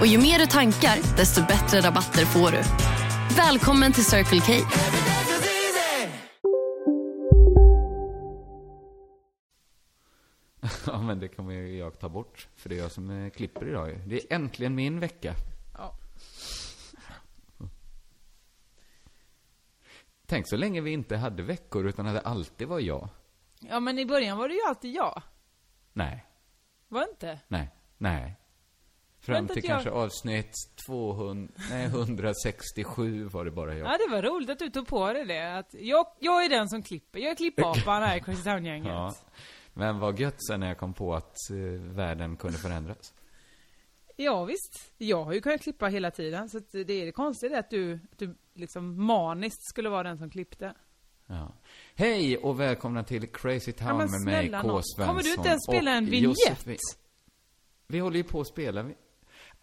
Och ju mer du tankar, desto bättre rabatter får du. Välkommen till Circle K. Ja, men det kommer ju jag ta bort. För det är jag som eh, klipper idag ju. Det är äntligen min vecka. Ja. Tänk så länge vi inte hade veckor, utan att det alltid var jag. ja, men i början var det ju alltid jag. Nej, Var det inte? nej, nej. Fram till jag- kanske avsnitt 200, nej 167 var det bara jag. Ja, det var roligt att du tog på dig det. Att jag, jag är den som klipper. Jag är klippapan här i Crazy Town-gänget. Ja. Men vad gött sen när jag kom på att eh, världen kunde förändras. Ja, visst. Jag har ju kunnat klippa hela tiden. Så att det är det konstiga att du, att du liksom maniskt skulle vara den som klippte. Ja. Hej och välkomna till Crazy Town Ja, med mig, K. Svensson. Kommer du inte ens spela en vignett? Josefin. Vi håller ju på att spela.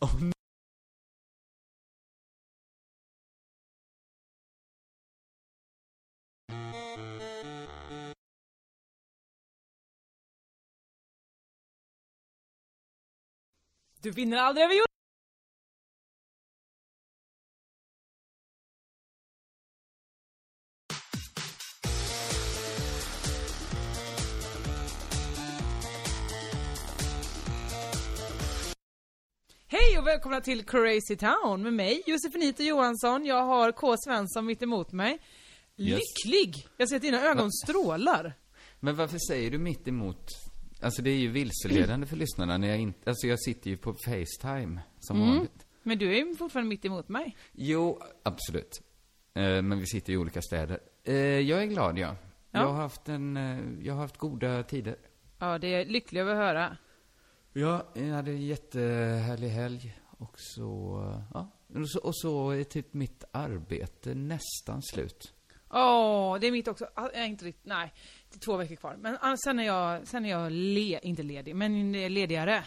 Vi... Åh, nej. Du vinner Hej och välkomna till Crazy Town med mig, Josefinito Johansson. Jag har K. Svensson mitt emot mig. Yes. Lycklig! Jag ser att dina ögon strålar. Men varför säger du mitt emot? Alltså det är ju vilseledande för lyssnarna när jag inte, alltså jag sitter ju på Facetime som Mm. vanligt. Men du är ju fortfarande mitt emot mig. Jo, absolut. Eh, men vi sitter i olika städer. Eh, jag är glad, ja. Ja. Jag har haft en, eh, jag har haft goda tider. Ja, det är lycklig över att höra. Ja, jag hade en jättehärlig helg. Och så, eh, ja. Och så, och så är typ mitt arbete nästan slut. Åh, det är mitt också. Är inte riktigt, nej. Det är två veckor kvar. Men ah, sen är jag, sen är jag le, inte ledig, men ledigare.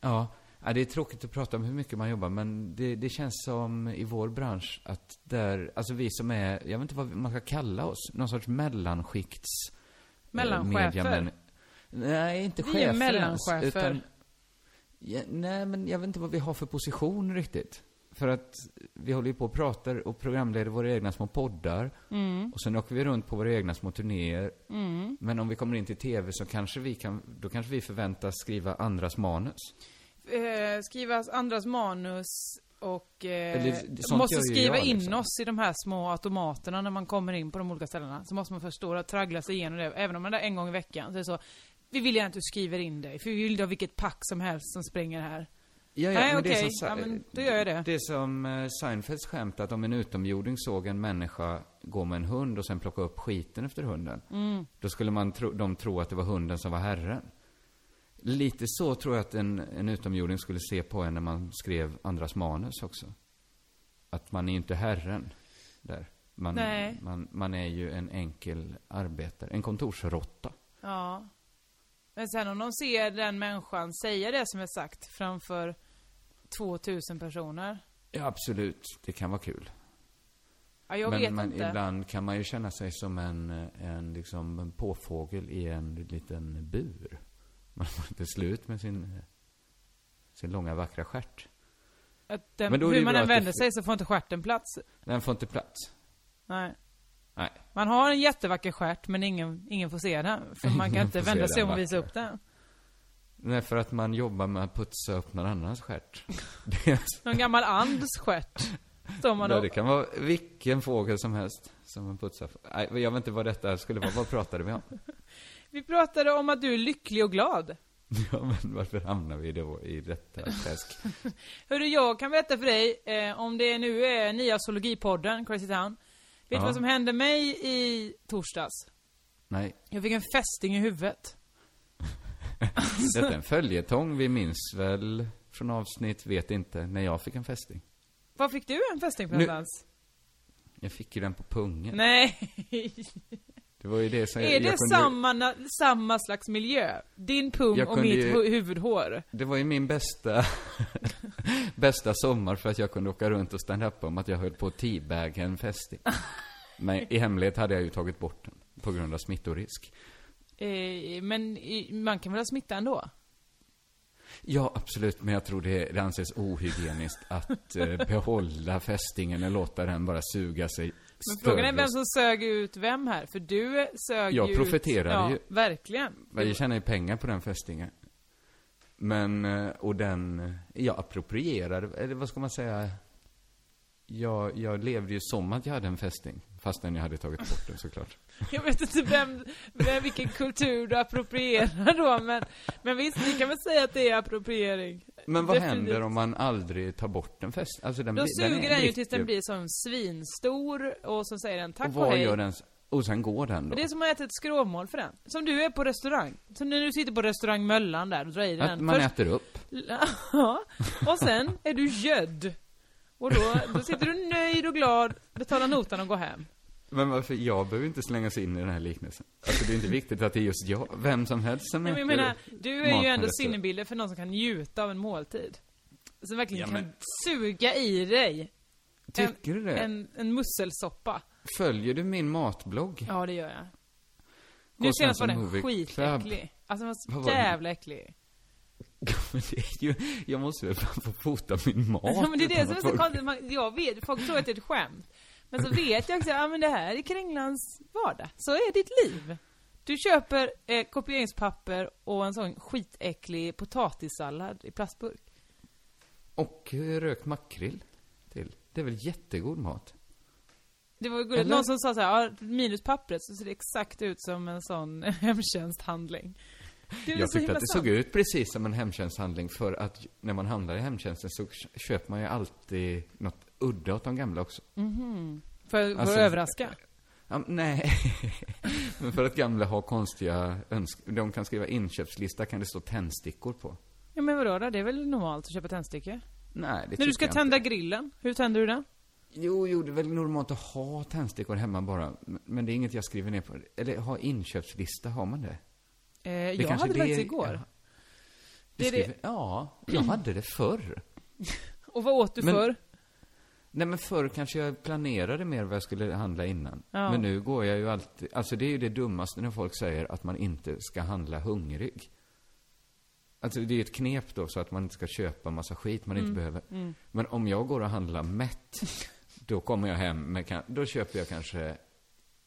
Ja, ja, det är tråkigt att prata om hur mycket man jobbar, men det, det känns som i vår bransch att där, alltså vi som är, jag vet inte vad man ska kalla oss, någon sorts mellanskikts... eh, Mellanchefer. mediamän- Nej, inte Vi är chefer ens, mellanchefer. utan, ja, Nej, men jag vet inte vad vi har för position riktigt. För att vi håller ju på och pratar och programleder våra egna små poddar. Mm. Och sen åker vi runt på våra egna små turnéer. Men om vi kommer in till TV så kanske vi kan, då kanske vi förväntas skriva andras manus. Eh, skriva andras manus och eh, Eller, måste skriva jag, in liksom. oss i de här små automaterna när man kommer in på de olika ställena. Så måste man först stå och traggla sig igenom det. Även om man är där en gång i veckan så är det så. Vi vill gärna att du skriver in dig, för vi vill ha vilket pack som helst som springer här. Ja, Nej, men det är som, Ja, men då gör jag det. Det är som eh, Seinfelds skämt att om en utomjording såg en människa gå med en hund och sen plocka upp skiten efter hunden. Mm. Då skulle man tro, de tro att det var hunden som var herren. Lite så tror jag att en, en utomjording skulle se på en när man skrev andras manus också. Att man är ju inte herren där. Man, Nej. man, man är ju en enkel arbetare, en kontorsråtta. Ja. Men sen om de ser den människan säga det som är sagt framför 2000 personer. Ja, absolut. Det kan vara kul. Ja, jag Men vet man, inte. ibland kan man ju känna sig som en, en, liksom, en påfågel i en liten bur. Man får inte slut med sin, sin långa vackra stjärt. Den, Men då hur man än vänder sig så får inte stjärten plats. Den får inte plats. Nej. Nej. Man har en jättevacker stjärt men ingen, ingen får se den. För man kan inte vända sig om och visa upp den. Nej, för att man jobbar med att putsa upp någon annans stjärt. Någon gammal ands stjärt. Står man det kan vara vilken fågel som helst som man putsar. Nej, jag vet inte vad detta skulle vara. Vad pratade vi om? Vi pratade om att du är lycklig och glad. Ja, men varför hamnar vi då i detta träsk? Hörru, jag kan berätta för dig, eh, om det nu är nya zoologipodden, Crazy Town. Vet du Ja. vad som hände mig i torsdags? Nej, Jag fick en fästing i huvudet. detta är en följetong. Vi minns väl från avsnitt, vet inte, när jag fick en fästing. Var fick du en fästing på Nu-? Jag fick ju den på pungen. Nej. Det var ju det som är jag, det jag kunde, samma, samma slags miljö? Din pung och mitt ju- hu- huvudhår? Det var ju min bästa, bästa sommar för att jag kunde åka runt och stand up om att jag höll på att teabagga en fästing. Men i hemlighet hade jag ju tagit bort den. På grund av smittorisk. Eh, men man kan väl ha smitta ändå? Ja, absolut, men jag tror det, det anses ohygieniskt att eh, behålla fästingen och låta den bara suga sig Men frågan är vem som sög ut vem här? För du sög Jag ju profeterade ut, ja, ju. verkligen. Jag tjänar ju pengar på den fästingen. Men, eh, och den, eh, jag approprierade, eller vad ska man säga? Jag, jag levde ju som att jag hade en fästing, fastän jag hade tagit bort den såklart. Jag vet inte vem, vem vilken kultur du approprierar då, men, men visst, vi kan väl säga att det är appropriering. Men vad Definitivt. händer om man aldrig tar bort en fästing? Alltså den Då blir, den suger den ju riktig- tills den blir som svinstor, och så säger den tack Och och, vad hej. gör den? Och sen går den då? Och det är som att äta ett skrovmål för den. Som du är på restaurang. Så när du sitter på restaurang Möllan där, och drar i dig Att den. man Först- äter upp? Ja, och sen är du gödd. Och då, då sitter du nöjd och glad, betalar notan och går hem. Men varför, jag behöver inte slängas in i den här liknelsen. Alltså det är inte viktigt att det är just jag, vem som helst som Men äter jag menar, du är ju ändå sinnebilder för någon som kan njuta av en måltid. Som verkligen Ja, kan men- suga i dig. Tycker du det? En, en musselsoppa. Följer du min matblogg? Ja, det gör jag. Nu senast var den skitäcklig. Alltså den var så jävla äcklig. Men det är ju, jag måste väl få fota min mat Ja, men det är det som är så konstigt. Man, jag vet, folk tror att det är ett skämt. Men så vet jag också, ja men det här är Kringlans vardag. Så är ditt liv. Du köper eh, kopieringspapper och en sån skitäcklig potatissallad i plastburk. Och eh, rökt makrill till. Det är väl jättegod mat? Det var gulligt. Eller? Någon som sa så här, ja, minus pappret så ser det exakt ut som en sån hemtjänsthandling. Jag tyckte att det sant. såg ut precis som en hemtjänsthandling för att när man handlar i hemtjänsten så köper man ju alltid något udda åt de gamla också. Mhm. För, för Alltså, att överraska. Ja, nej, men för att gamla har konstiga önsk... De kan skriva inköpslista, kan det stå tändstickor på? Ja men vadå då? Det är väl normalt att köpa tändstickor? Nej, det När du ska jag tända inte. grillen, hur tänder du den? Jo, jo, det är väl normalt att ha tändstickor hemma bara. Men- Men det är inget jag skriver ner på. Eller ha inköpslista, har man det? Eh, jag hade det faktiskt igår. Ja. Det Ja, jag hade det förr. Och vad åt du Men- för? Nej men förr kanske jag planerade mer vad jag skulle handla innan. Ja. Men nu går jag ju alltid, alltså det är ju det dummaste när folk säger att man inte ska handla hungrig. Alltså det är ju ett knep då så att man inte ska köpa massa skit man Mm. inte behöver. Men om jag går och handlar mätt, då kommer jag hem med, då köper jag kanske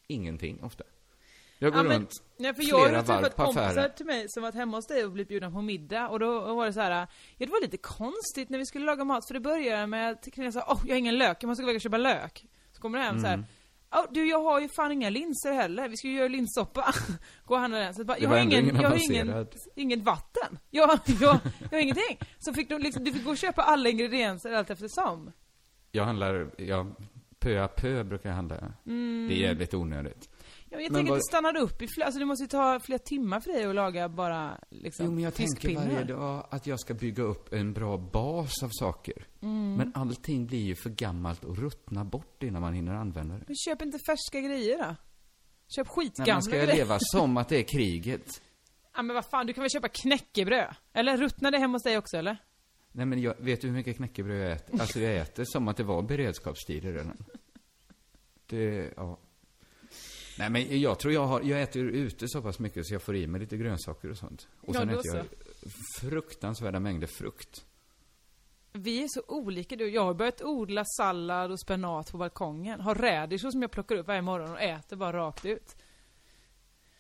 ingenting ofta. Jag går Ja, men- runt Nej, för jag har flera träffat kompisar till mig som varit hemma hos dig och blivit bjudna på middag och då var det så här. Ja, det var lite konstigt när vi skulle laga mat för det började med att kvinnan sa åh, jag har ingen lök, jag måste gå iväg och köpa lök. Så kommer det hem så Mm. här. Ja, du jag har ju fan inga linser heller, vi ska ju göra linssoppa. Gå och handla den. Så bara, jag har ingen, jag har ingen, inget vatten. Jag, jag, jag har ingenting. Så fick de liksom, du fick gå och köpa alla ingredienser allt eftersom. Jag handlar, jag, pö à pö brukar jag handla. Mm. Det är jävligt onödigt. Ja, men jag Men tänker vad- att det stannar upp i flera, alltså det måste ju ta flera timmar för dig att laga bara liksom Jo, men jag tänker varje dag att jag ska bygga upp en bra bas av saker. Mm. Men allting blir ju för gammalt och ruttnar bort innan man hinner använda det. Men köp inte färska grejer då. Köp skitgamla man ska ju grejer. leva som att det är kriget. Ja men vad fan, du kan väl köpa knäckebröd? Eller ruttnar det hemma hos dig också eller? Nej, men jag, vet du hur mycket knäckebröd jag äter? Alltså, jag äter som att det var beredskapstider redan. Det, ja. Nej, men jag tror jag har, jag äter ute så pass mycket så jag får i mig lite grönsaker och sånt. Och Ja, sen äter jag fruktansvärda mängder frukt. Vi är så olika du. Jag har börjat odla sallad och spenat på balkongen. Har rädisor som jag plockar upp varje morgon och äter bara rakt ut.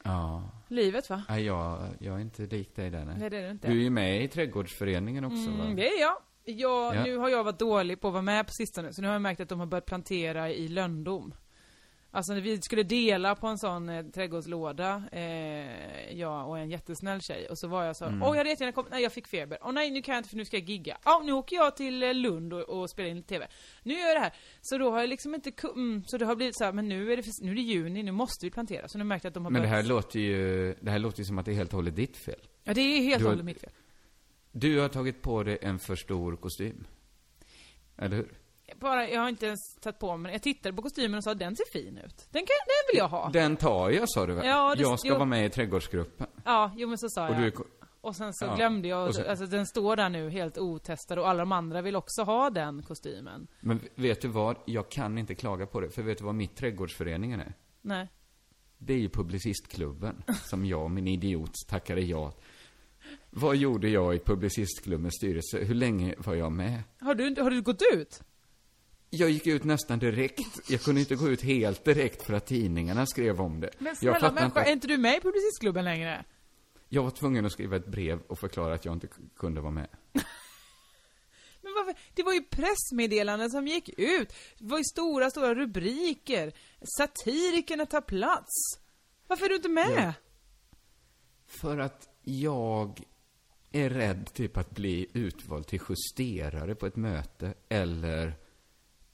Ja. Livet va? Nej, jag, jag är inte lik dig där, nej. Nej det är det inte. Du är ju med i trädgårdsföreningen också, va? Mm, det är jag. jag Ja. Nu har jag varit dålig på att vara med på sistone, så nu har jag märkt att de har börjat plantera i lönndom. Alltså vi skulle dela på en sån eh, trädgårdslåda, eh, jag och en jättesnäll tjej, och så var jag så, åh Mm. jag hade jättegärna kommit, nej jag fick feber, åh nej nu kan jag inte för nu ska jag gigga, ja nu åker jag till eh, Lund och, och spelar in lite TV. Nu gör jag det här. Så då har jag liksom inte, mm, så det har blivit så här, men nu är det, nu är det juni, nu måste vi plantera. Så nu märkte jag att de har Men det här låter ju, det här låter ju som att det är helt och hållet ditt fel. ja det är helt och hållet mitt fel. Du har tagit på dig en för stor kostym. Eller hur? Bara, jag har inte ens tagit på mig Jag tittade på kostymen och sa den ser fin ut. Den, kan, den vill jag ha. Den tar jag, sa du väl? Ja, det- jag ska jo. vara med i trädgårdsgruppen. Ja, jo men så sa Och jag. du är... Och sen så Ja, glömde jag, och sen- alltså den står där nu helt otestad och alla de andra vill också ha den kostymen. Men vet du vad? Jag kan inte klaga på det. För vet du vad mitt trädgårdsföreningen är? Nej. Det är ju Publicistklubben, som jag, min idiot, tackade ja. Vad gjorde jag i Publicistklubbens styrelse? Hur länge var jag med? Har du, har du gått ut? Jag gick ut nästan direkt. Jag kunde inte gå ut helt direkt för att tidningarna skrev om det. Men snälla människa, inte. är inte du med i Publicistklubben längre? Jag var tvungen att skriva ett brev och förklara att jag inte kunde vara med. Men varför? Det var ju pressmeddelanden som gick ut. Det var ju stora, stora rubriker. Satirikerna tar plats. Varför är du inte med? Ja. För att jag är rädd typ att bli utvald till justerare på ett möte eller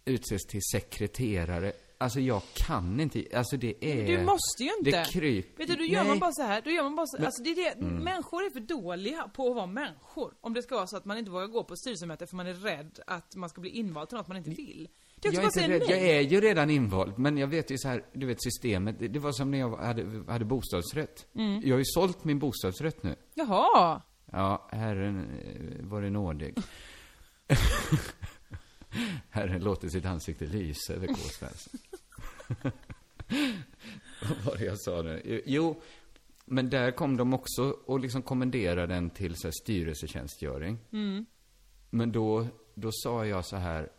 utses till sekreterare. Alltså jag kan inte, alltså det är... Du måste ju inte. Det kryp... Vet du, då gör man Nej. bara så här. Då gör man bara så, Men- alltså det är det, människor är för dåliga på att vara människor. Om det ska vara så att man inte vågar gå på styrelsemöte för man är rädd att man ska bli invald till något man inte vill. Jag är inte rädd, jag är ju redan invald, men jag vet ju så här, du vet systemet, det, det var som när jag hade, hade bostadsrätt. Mm. Jag har ju sålt min bostadsrätt nu. Jaha. Ja, Herren eh, var det nådig. Herren låter sitt ansikte lysa över K-Svensson. Vad var det jag sa nu? Jo, men där kom de också och liksom kommenderade den till så här, styrelsetjänstgöring. Men då, då sa jag så här,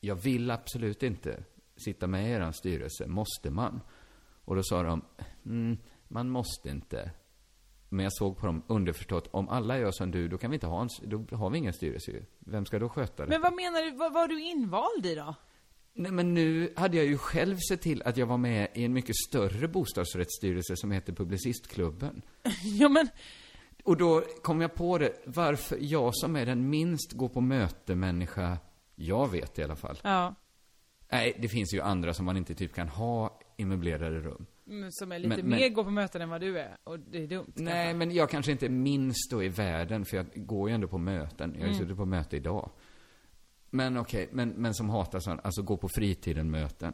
jag vill absolut inte sitta med i er styrelse, måste man? Och då sa de, mm, man måste inte. Men jag såg på dem underförstått, om alla gör som du, då kan vi inte ha en, då har vi ingen styrelse ju. Vem ska då sköta det? Men vad menar du, vad var du invald i då? Nej men nu hade jag ju själv sett till att jag var med i en mycket större bostadsrättsstyrelse som heter Publicistklubben. ja men, Och då kom jag på det, varför jag som är den minst gå på möte-människa, jag vet i alla fall. ja. Nej, det finns ju andra som man inte typ kan ha i möblerade rum. Mm, Som är lite Men- men- mer gå på möten än vad du är. Och det är dumt. Nej, kanske. men jag kanske inte är minst då i världen, för jag går ju ändå på möten. Jag har ju suttit på möte idag. Men okej, men, men som hatar sånt, alltså gå på fritiden-möten.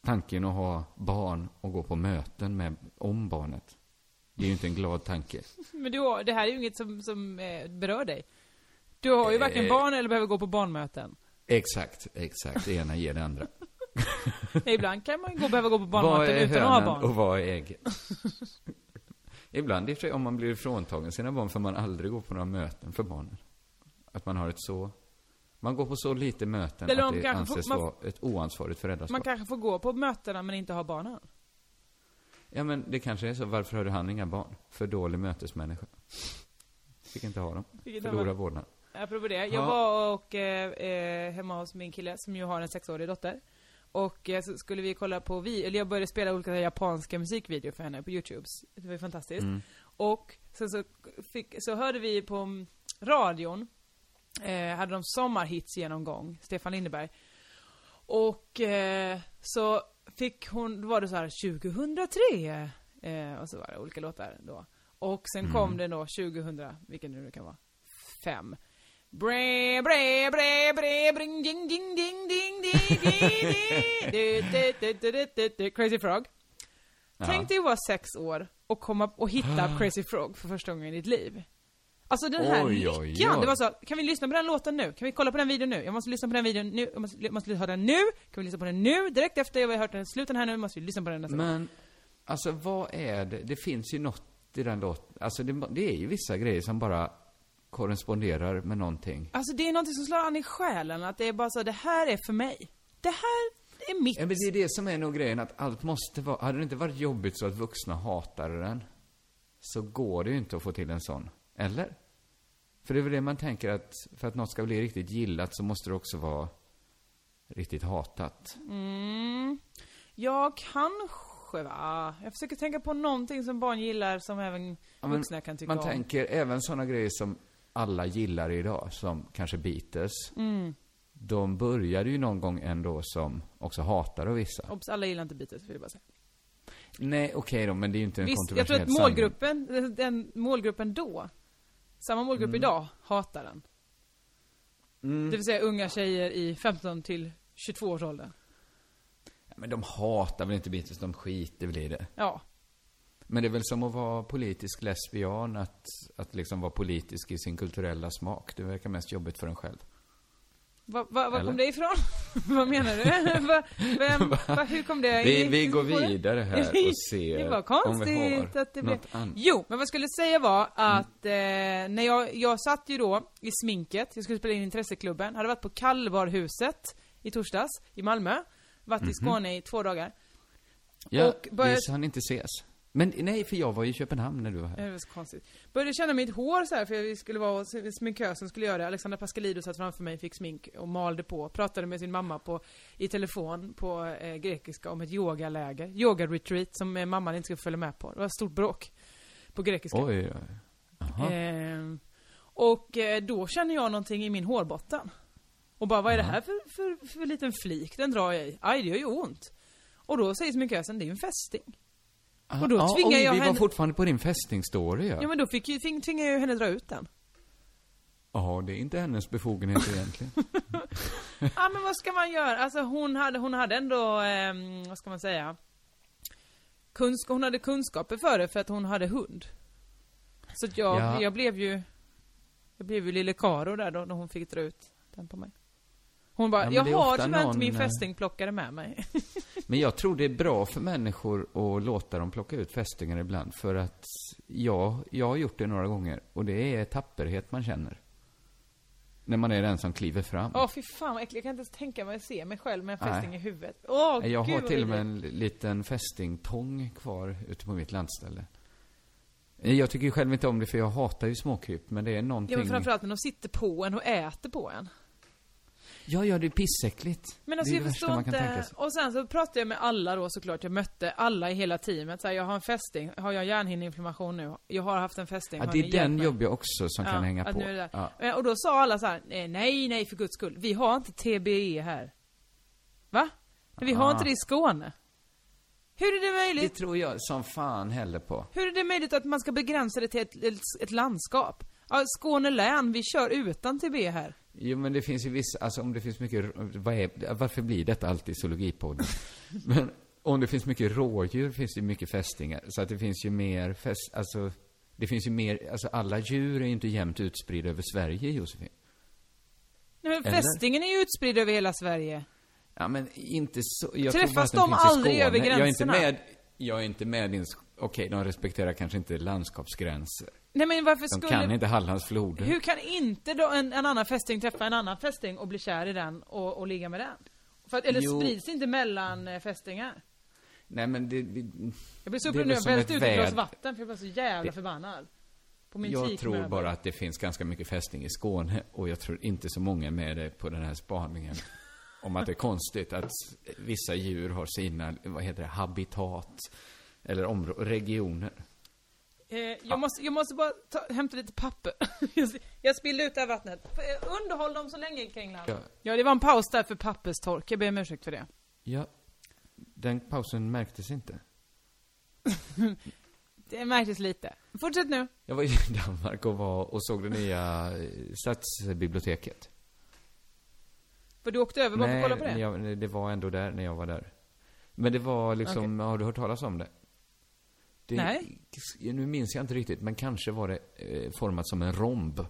Tanken att ha barn och gå på möten med, om barnet. Det är ju inte en glad tanke. Men du har, det här är ju inget som, som eh, berör dig. Du har ju varken Eh. barn eller behöver gå på barnmöten. Exakt, exakt. Det ena ger det andra. Ibland kan man gå, behöva gå på är utan att ha barn. och vad är ägget? Ibland i och för sig, om man blir fråntagen sina barn får man aldrig gå på några möten för barnen. Att man har ett så... Man går på så lite möten Eller att det anses vara ett oansvarigt föräldraskap. Man kanske får gå på mötena men inte ha barnen. Ja, men det kanske är så. Varför hade han inga barn? För dålig mötesmänniska. Fick inte ha dem. Förlora var- vårdnad. Apropå det, jag Ja. var och eh, eh, hemma hos min kille som ju har en sexårig dotter. Och eh, så skulle vi kolla på, vi, eller jag började spela olika japanska musikvideor för henne på Youtube. Det var ju fantastiskt. Mm. Och sen så, fick, så hörde vi på mm, radion, eh, hade de sommarhits genomgång, Stefan Lindeberg. Och eh, så fick hon, då var det så här 2003, eh, och så var det olika låtar då. Och sen kom det då 2000, vilken nu det kan vara, fem. Bre, bre, bre, bre, bring, ding, ding, ding, ding, ding, ding. Du, du, du, du, du, du, du. Crazy Frog. Tänk dig att vara sex år och komma och hitta Crazy Frog för första gången i ditt liv. Alltså den här Oj, oj, lyckan! oj. Det var så, kan vi lyssna på den låten nu? Kan vi kolla på den videon nu? Jag måste lyssna på den videon nu, jag måste, måste höra den nu, kan vi lyssna på den nu? Direkt efter jag har hört den sluten här nu, måste vi lyssna på den nästa gång. Men, alltså vad är det? Det finns ju något i den låten. Alltså det, det är ju vissa grejer som bara korresponderar med någonting. Alltså det är någonting som slår an i själen, att det är bara så, det här är för mig. Det här är mitt. Ja, men det är det som är nog grejen, att allt måste vara... Hade det inte varit jobbigt så att vuxna hatade den, så går det ju inte att få till en sån. Eller? För det är väl det man tänker att, för att något ska bli riktigt gillat så måste det också vara riktigt hatat. Mm. Ja, kanske va. Jag försöker tänka på någonting som barn gillar som även Ja, vuxna kan tycka Man om. tänker även sådana grejer som alla gillar idag, som kanske Beatles. Mm. De började ju någon gång ändå som också hatar av vissa. Obs, alla gillar inte Beatles, vill jag bara säga. Nej, okej då, men det är ju inte en Visst, jag kontroversiell tror att målgruppen, den, den målgruppen då, samma målgrupp Mm. idag, hatar den. Mm. Det vill säga unga tjejer i 15 till 22 års ålder. Men de hatar väl inte Beatles, de skiter väl i det. Ja. Men det är väl som att vara politisk lesbian, att, att liksom vara politisk i sin kulturella smak. Det verkar mest jobbigt för en själv. Va, va, var kom det ifrån? Vad menar du? va, vem, va, hur kom det Vi, vi går vidare här och ser Det var om vi konstigt har att det blev... annat. Jo, men vad jag skulle säga var att Mm. eh, när jag, jag satt ju då i sminket, jag skulle spela in Intresseklubben, hade varit på Kalvarhuset i torsdags i Malmö, varit Mhm. i Skåne i två dagar. Ja, och börjat- vi hann inte ses. Men nej, för jag var i Köpenhamn när du var här. Det var så konstigt. Började känna mitt hår så här för vi skulle vara hos sminkösen skulle göra det. Alexandra Pascalidou satt framför mig, fick smink och malde på. Pratade med sin mamma på, i telefon på eh, grekiska om ett yogaläger. Yoga-retreat som eh, mamman inte skulle följa med på. Det var ett stort bråk. På grekiska. Oj, oj. Ehm, och eh, då känner jag någonting i min hårbotten. Och bara, vad är det här för, för, för liten flik den drar jag i? Aj, det gör ju ont. Och då säger sminkösen, det är ju en fästing. Och då tvingar oj, jag vi var henne- fortfarande på din fästingstory, ja. Ja men då fick ju, tving, tvingade jag henne dra ut den. Ja, det är inte hennes befogenhet egentligen. Ja men vad ska man göra? Alltså hon hade, hon hade ändå, ehm, vad ska man säga? Kunsk, hon hade kunskaper för det för att hon hade hund. Så att jag, Ja. jag blev ju, jag blev ju lille Karo där då när hon fick dra ut den på mig. Hon bara, Ja, jag har tyvärr inte någon, min eh, fästingplockare med mig. Men jag tror det är bra för människor att låta dem plocka ut fästingar ibland. För att jag, jag har gjort det några gånger. Och det är tapperhet man känner. När man är den som kliver fram. Åh fy fan vad äckligt, jag kan inte ens tänka mig att se mig själv med en Nej. fästing i huvudet. Åh jag gud har till och med en liten fästingtång kvar ute på mitt landställe. Jag tycker ju själv inte om det för jag hatar ju småkryp. Men det är någonting... Ja men framförallt när de sitter på en och äter på en. Ja, ja, det är pissäckligt. Men alltså det är jag det värsta förstår inte. Och sen så pratade jag med alla då såklart. Jag mötte alla i hela teamet. Så här, jag har en fästing. Har jag hjärnhinneinflammation nu? Jag har haft en fästing. Ja, det är den jobbiga också som Ja, kan hänga på. nu är det där. Ja. Eh, Och då sa alla så här, eh, nej, nej för guds skull. Vi har inte TBE här. Va? Vi har Ah. inte det i Skåne. Hur är det Det möjligt? tror jag som fan heller på. Hur är det möjligt att man ska begränsa det till ett, ett, ett landskap? Ja, Skåne län, vi kör utan TBE här. Jo, men det finns ju vissa, alltså om det finns mycket, vad är, varför blir detta alltid zoologipodden? men om det finns mycket rådjur finns det mycket fästingar. Så att det finns ju mer fäst, alltså, det finns ju mer, alltså alla djur är ju inte jämnt utspridda över Sverige, Josefin. Nej, men Eller? fästingen är ju utspridd över hela Sverige. Ja, men inte så, jag Träffas tror de aldrig över Jag är inte gränserna? med, jag är inte med i okej, de respekterar kanske inte landskapsgränser. Nej men varför De skulle... kan inte Hallands floder. Hur kan inte då en, en annan fästing träffa en annan fästing och bli kär i den och, och ligga med den? För att, eller Jo. sprids inte mellan eh, fästingar? Nej, men det, vi, Jag blir så upprörd nu, jag välte ett ut ett glas vatten för jag var så jävla Det- förbannad. På min Jag teakmöbel. tror bara att det finns ganska mycket fästing i Skåne och jag tror inte så många med dig på den här spaningen. Om att det är konstigt att vissa djur har sina, vad heter det, habitat. Eller områ- regioner. Eh, jag, måste, jag måste bara ta, hämta lite papper. jag spillde ut det här vattnet. Underhåll dem så länge kring land. Ja. Ja, det var en paus där för papperstork. Jag ber om ursäkt för det. Ja, den pausen märktes inte. Det märktes lite. Fortsätt nu. Jag var i Danmark och, var, och såg det nya eh, stadsbiblioteket. För du åkte över bara för att kolla på det? jag, det var ändå där när jag var där. Men det var liksom, har du hört talas om det? Det Nej. Nu minns jag inte riktigt, men kanske var det eh, format som en romb.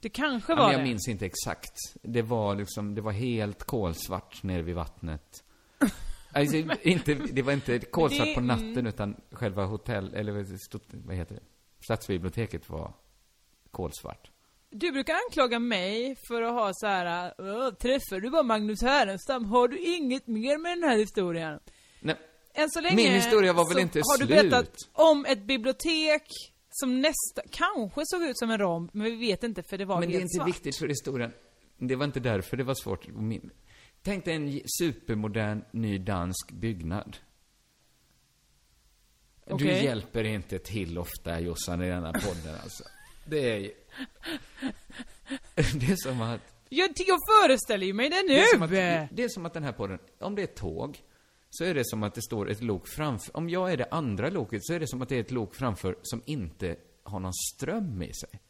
Det kanske Ja, var men jag det. minns inte exakt. Det var liksom, det var helt kolsvart nere vid vattnet. Alltså, inte, det var inte kolsvart Det- på natten, utan själva hotell, eller vad heter det? Stadsbiblioteket var kolsvart. Du brukar anklaga mig för att ha så här, "Åh, träffar du bara Magnus Härenstam? Har du inget mer med den här historien? Nej, Än så länge Min historia var väl inte har du slut? berättat om ett bibliotek som nästa, kanske såg ut som en romb, men vi vet inte för det var men det är helt inte svart. viktigt för historien. Det var inte därför det var svårt att min... Tänk dig en supermodern, ny dansk byggnad. Du Okej. hjälper inte till ofta, Jossan, i denna podden alltså. Det är. Det är som att... Jag, jag föreställer ju mig det nu! Det är, som att, det är som att den här podden, om det är tåg, så är det som att det står ett lok framför. Om jag är det andra loket, så är det som att det är ett lok framför som inte har någon ström i sig.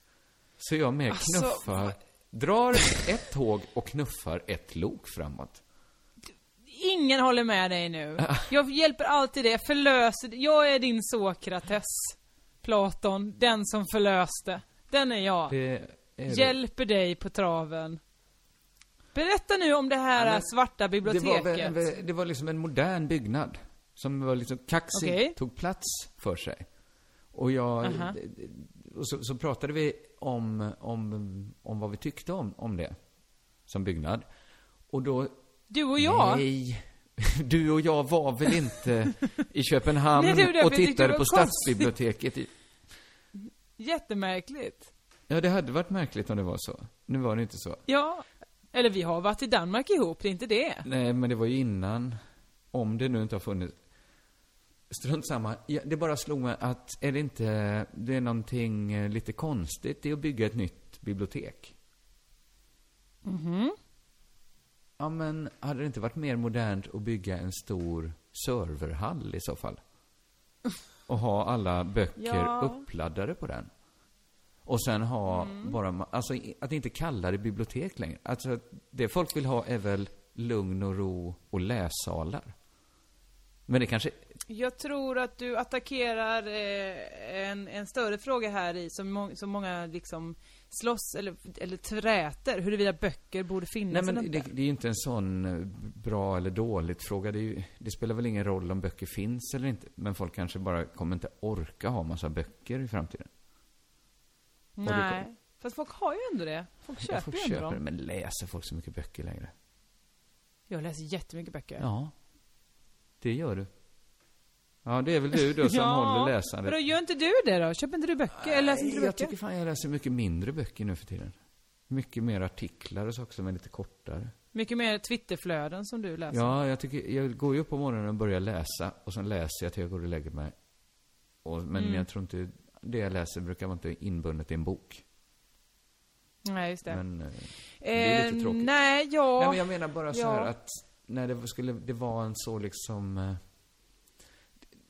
Så jag mer Alltså, knuffar vad- Drar ett tåg och knuffar ett lok framåt. Ingen håller med dig nu. Jag hjälper alltid dig, förlöser Jag är din Sokrates. Platon, den som förlöste. Den är jag. Är. Hjälper dig på traven. Berätta nu om det här Ja, men svarta det biblioteket. var, väl- det var liksom en modern byggnad. Som var liksom kaxig, Okej. tog plats för sig. Och jag... Aha. Och så, så pratade vi om, om, om vad vi tyckte om, om det. Som byggnad. Och då... Du och jag? Nej. Du och jag var väl inte i Köpenhamn Nej, det var och tittade det på var stadsbiblioteket. I, Jättemärkligt. ja, det hade varit märkligt om det var så. Nu var det inte så. Ja. Eller vi har varit i Danmark ihop, det är inte det. Nej, men det var ju innan. Om det nu inte har funnits. Strunt samma. Ja, det bara slog mig att, är det inte, det är någonting eh, lite konstigt i att bygga ett nytt bibliotek? Mhm. Ja, men hade det inte varit mer modernt att bygga en stor serverhall i så fall? Och ha alla böcker Ja. uppladdade på den? Och sen ha bara, ma- alltså att inte kalla det bibliotek längre. Alltså, det folk vill ha är väl lugn och ro och lässalar. Men det kanske, Jag tror att du attackerar eh, en, en större fråga här i, som, må, som många liksom slåss eller, eller träter, huruvida böcker borde finnas nej men det, det är ju inte en sån eh, bra eller dåligt fråga. Det, ju, det spelar väl ingen roll om böcker finns eller inte. Men folk kanske bara kommer inte orka ha massa böcker i framtiden. Nej. kom- Fast folk har ju ändå det. Folk köper folk ju ändå köper dem. men läser folk så mycket böcker längre? Jag läser jättemycket böcker. Ja, det gör du. Ja, det är väl du då som håller läsandet. Men då gör inte du det då? Köper inte du böcker? Eller läser inte du jag böcker? tycker fan jag läser mycket mindre böcker nu för tiden. Mycket mer artiklar och saker som är lite kortare. Mycket mer Twitterflöden som du läser. Ja, jag tycker, jag går ju upp på morgonen och börjar läsa och sen läser jag till jag går och lägger mig. Och, men Mm. jag tror inte, det jag läser brukar vara inte inbundet i en bok. Nej, just det. Men, eh, det är lite Eh, tråkigt. Nej, ja. Nej, men jag menar bara så Ja. här att när det skulle, det var en så liksom... eh,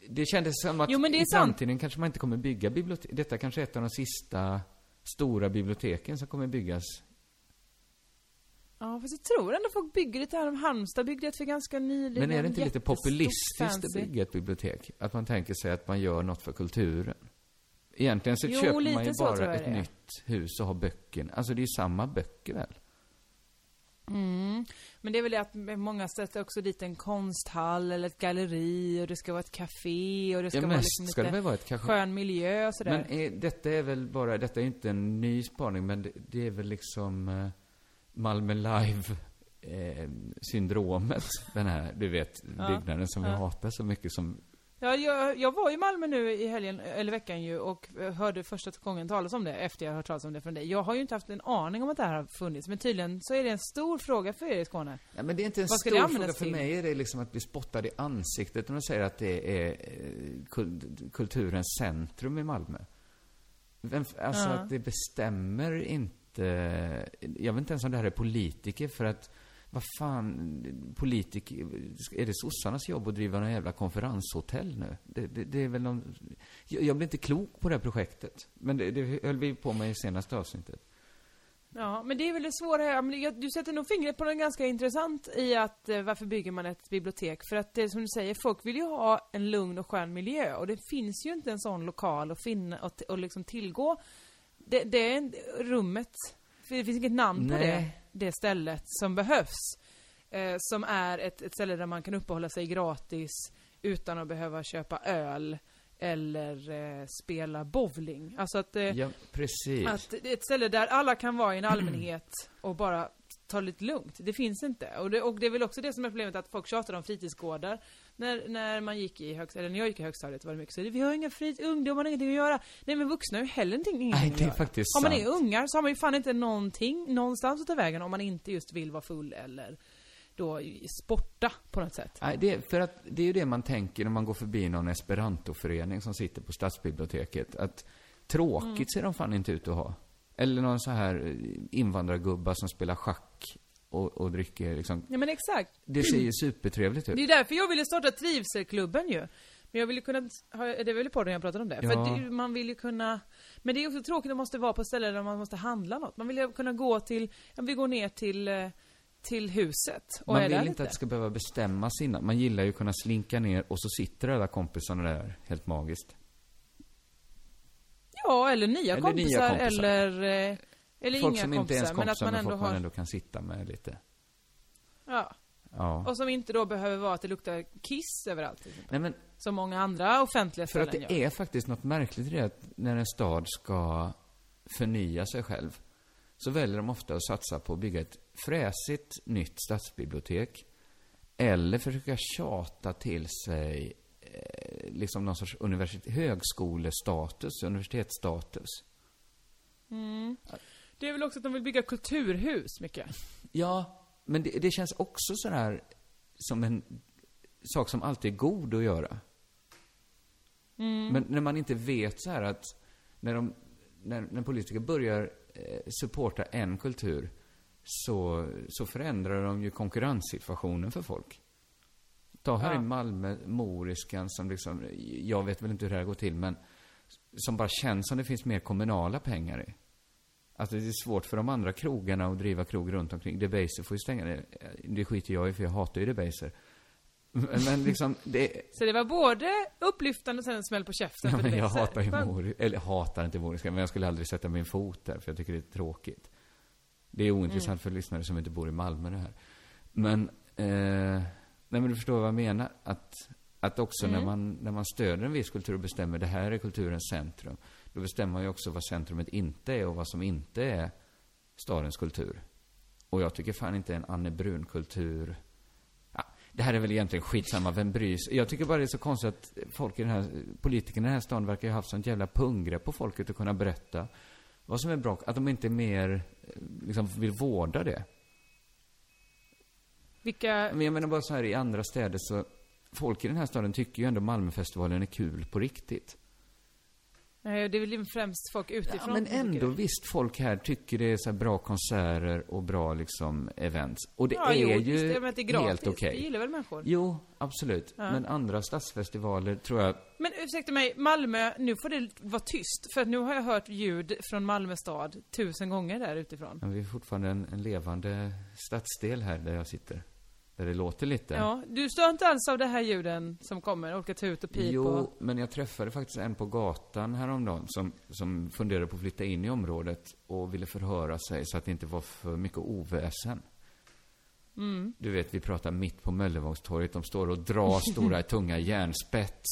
Det kändes som att Jo, men det är i sant. framtiden kanske man inte kommer bygga bibliotek. Detta kanske är ett av de sista stora biblioteken som kommer byggas. Ja, fast jag tror ändå folk bygger lite här. om Halmstad byggde ett för ganska nyligen. Men är det inte lite populistiskt att bygga ett bibliotek? Att man tänker sig att man gör något för kulturen? Egentligen så Jo, köper man ju så bara ett det nytt hus och har böcker. Alltså det är ju samma böcker väl? Mm. Men det är väl det att många sätter också dit en konsthall eller ett galleri och det ska vara ett café och det ska Ja, vara liksom ska det lite väl vara ett café. skön miljö och sådär. Men är, detta är väl bara, detta är inte en ny spaning, men det, det är väl liksom eh, Malmö Live eh, syndromet. Den här, du vet, Ja, byggnaden som vi ja. hatar så mycket som... Ja, jag, jag var i Malmö nu i helgen, eller veckan ju, och eh, hörde första gången talas om det, efter jag hört talas om det från dig. Jag har ju inte haft en aning om att det här har funnits, men tydligen så är det en stor fråga för er i Skåne. Ja, men det är inte en Vad stor fråga för till? mig. är det liksom att bli spottad i ansiktet när de säger att det är eh, kul, kulturens centrum i Malmö. Vem, alltså Ja. att det bestämmer inte... Jag vet inte ens om det här är politiker, för att vad fan, politiker, är det sossarnas jobb att driva någon jävla konferenshotell nu? Det, det, det är väl någon, jag, jag blir inte klok på det här projektet. Men det, det höll vi på med i senaste avsnittet. Ja, men det är väl det svåra här. Du sätter nog fingret på något ganska intressant i att eh, varför bygger man ett bibliotek? För att det som du säger, folk vill ju ha en lugn och skön miljö och det finns ju inte en sån lokal att finna och, och liksom tillgå. Det, det är rummet, för det finns inget namn på det, Nej. Det stället som behövs. Eh, som är ett, ett ställe där man kan uppehålla sig gratis utan att behöva köpa öl eller eh, spela bowling. Alltså att eh, Ja, precis. att ett ställe där alla kan vara i en allmänhet och bara ta det lite lugnt. Det finns inte. Och det, och det är väl också det som är problemet att folk tjatar om fritidsgårdar. När, när man gick i högst, eller när jag gick i högstadiet var det mycket så vi har inga frit, ungdomar har ingenting att göra. Nej men vuxna har ju heller ingenting, ingenting Nej, det är göra. faktiskt Om man sant. är ungar så har man ju fan inte någonting, någonstans att ta vägen om man inte just vill vara full eller då sporta på något sätt. Nej, det, för att det är ju det man tänker när man går förbi någon esperantoförening som sitter på stadsbiblioteket. Att tråkigt Mm. ser de fan inte ut att ha. Eller någon så här eh, invandrargubbar som spelar schack och, och dricker liksom. Ja men exakt. Det ser ju supertrevligt Det ut. är därför jag ville starta Trivselklubben ju. Men jag vill ju kunna, det är väl i podden jag pratat om det? Ja. För det, man vill ju kunna, men det är också tråkigt att man måste vara på ställen där man måste handla något. Man vill ju kunna gå till, jag vill gå ner till, eh, till huset och Man är vill där inte lite. att det ska behöva bestämmas innan. Man gillar ju att kunna slinka ner och så sitter alla kompisarna där helt magiskt. Ja, eller nya Eller kompisar, nya kompisar. eller, eh, eller folk inga som inte är ens kompisar. Men att kompisar, man men ändå folk har, man ändå kan sitta med lite. ja. Ja. Och som inte då behöver vara att det luktar kiss överallt. Nej men, Som många andra offentliga för att ställen det gör. är faktiskt något märkligt i det att när en stad ska förnya sig själv så väljer de ofta att satsa på att bygga ett fräsigt nytt stadsbibliotek eller försöka tjata till sig eh, liksom någon sorts universitet, högskolestatus, universitetsstatus. Det är väl också att de vill bygga kulturhus mycket. Ja, men det, det känns också sådär som en sak som alltid är god att göra. Men när man inte vet så här att när, de, när, när politiker börjar eh, supporta en kultur så, så förändrar de ju konkurrenssituationen för folk. Ta här Ja. i Malmö, Moriskan som liksom, jag vet väl inte hur det här går till, men som bara känns som det finns mer kommunala pengar i. Alltså det är svårt för de andra krogarna att driva krog runt omkring. Debaser får ju stänga det. Det skiter jag i för jag hatar ju Debaser. Men liksom, det... Så det var både upplyftande och sen en smäll på käften Ja, men jag hatar ju Skönt. Mori, eller hatar inte Moriska, men jag skulle aldrig sätta min fot där för jag tycker det är tråkigt. Det är ointressant Mm. för lyssnare som inte bor i Malmö det här. Men, eh, nej men du förstår vad jag menar. Att, att också Mm. när, man, när man stöder en viss kultur och bestämmer det här är kulturens centrum. Då bestämmer man ju också vad centrumet inte är och vad som inte är stadens kultur. Och jag tycker fan inte en Anne Brun-kultur Ja, det här är väl egentligen skitsamma, vem bryr sig? Jag tycker bara det är så konstigt att folk i den här, politikerna i den här stan verkar ju ha haft sånt jävla punggrepp på folket att kunna berätta vad som är bra, att de inte mer, eh, liksom vill vårda det. Vilka, Men jag menar bara så här i andra städer så, folk i den här staden tycker ju ändå Malmöfestivalen är kul på riktigt. Nej, det är väl främst folk utifrån Ja, men ändå visst, folk här tycker det är så bra konserter och bra liksom events. Och det Ja, är jo, ju det men det är gratis. helt okej. Det gillar väl människor? Jo, absolut. Ja. Men andra stadsfestivaler tror jag Men ursäkta mig, Malmö, nu får det vara tyst. För nu har jag hört ljud från Malmö stad tusen gånger där utifrån. Men vi är fortfarande en, en levande stadsdel här där jag sitter. Där det låter lite. Ja, du stör inte alls av det här ljuden som kommer? Olika tut och pip Jo, och... men jag träffade faktiskt en på gatan häromdagen som, som funderade på att flytta in i området och ville förhöra sig så att det inte var för mycket oväsen. Mm. Du vet, vi pratar mitt på Möllevångstorget. De står och drar stora, tunga järnspett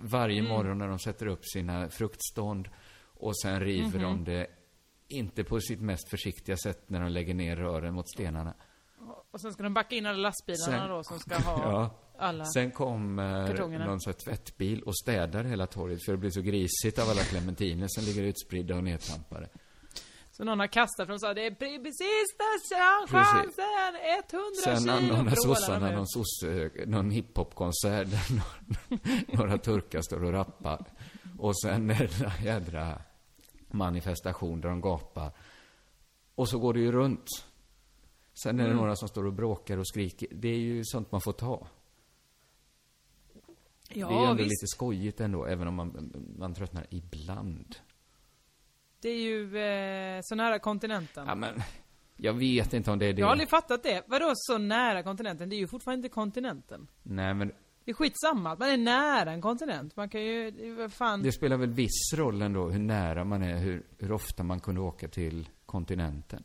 varje Mm. morgon när de sätter upp sina fruktstånd. Och sen river Mhm. de det, inte på sitt mest försiktiga sätt när de lägger ner rören mot stenarna. Och sen ska de backa in alla lastbilarna Sen- då som ska ha Ja. alla... Sen kommer Kartongerna. någon sån tvättbil och städar hela torget för det blir så grisigt av alla clementiner som ligger utspridda och nedtrampade. Så någon har kastat från sa det är pre- precis där chansen! 100 Sen kilo! anordnar vrålar de sossarna någon, sosse, någon hiphopkonsert där några, några turkar står och rappar. Och sen är det en jädra manifestation där de gapar. Och så går det ju runt. Sen är det Mm. några som står och bråkar och skriker. Det är ju sånt man får ta. Ja, det är ju ändå visst. lite skojigt ändå, även om man, man tröttnar ibland. Det är ju eh, så nära kontinenten. Ja, men jag vet inte om det är det. Jag har aldrig fattat det. Vadå så nära kontinenten? Det är ju fortfarande inte kontinenten. Nej, men Det är skitsamma att man är nära en kontinent. Man kan ju, fan. det spelar väl viss roll ändå hur nära man är, hur, hur ofta man kunde åka till kontinenten.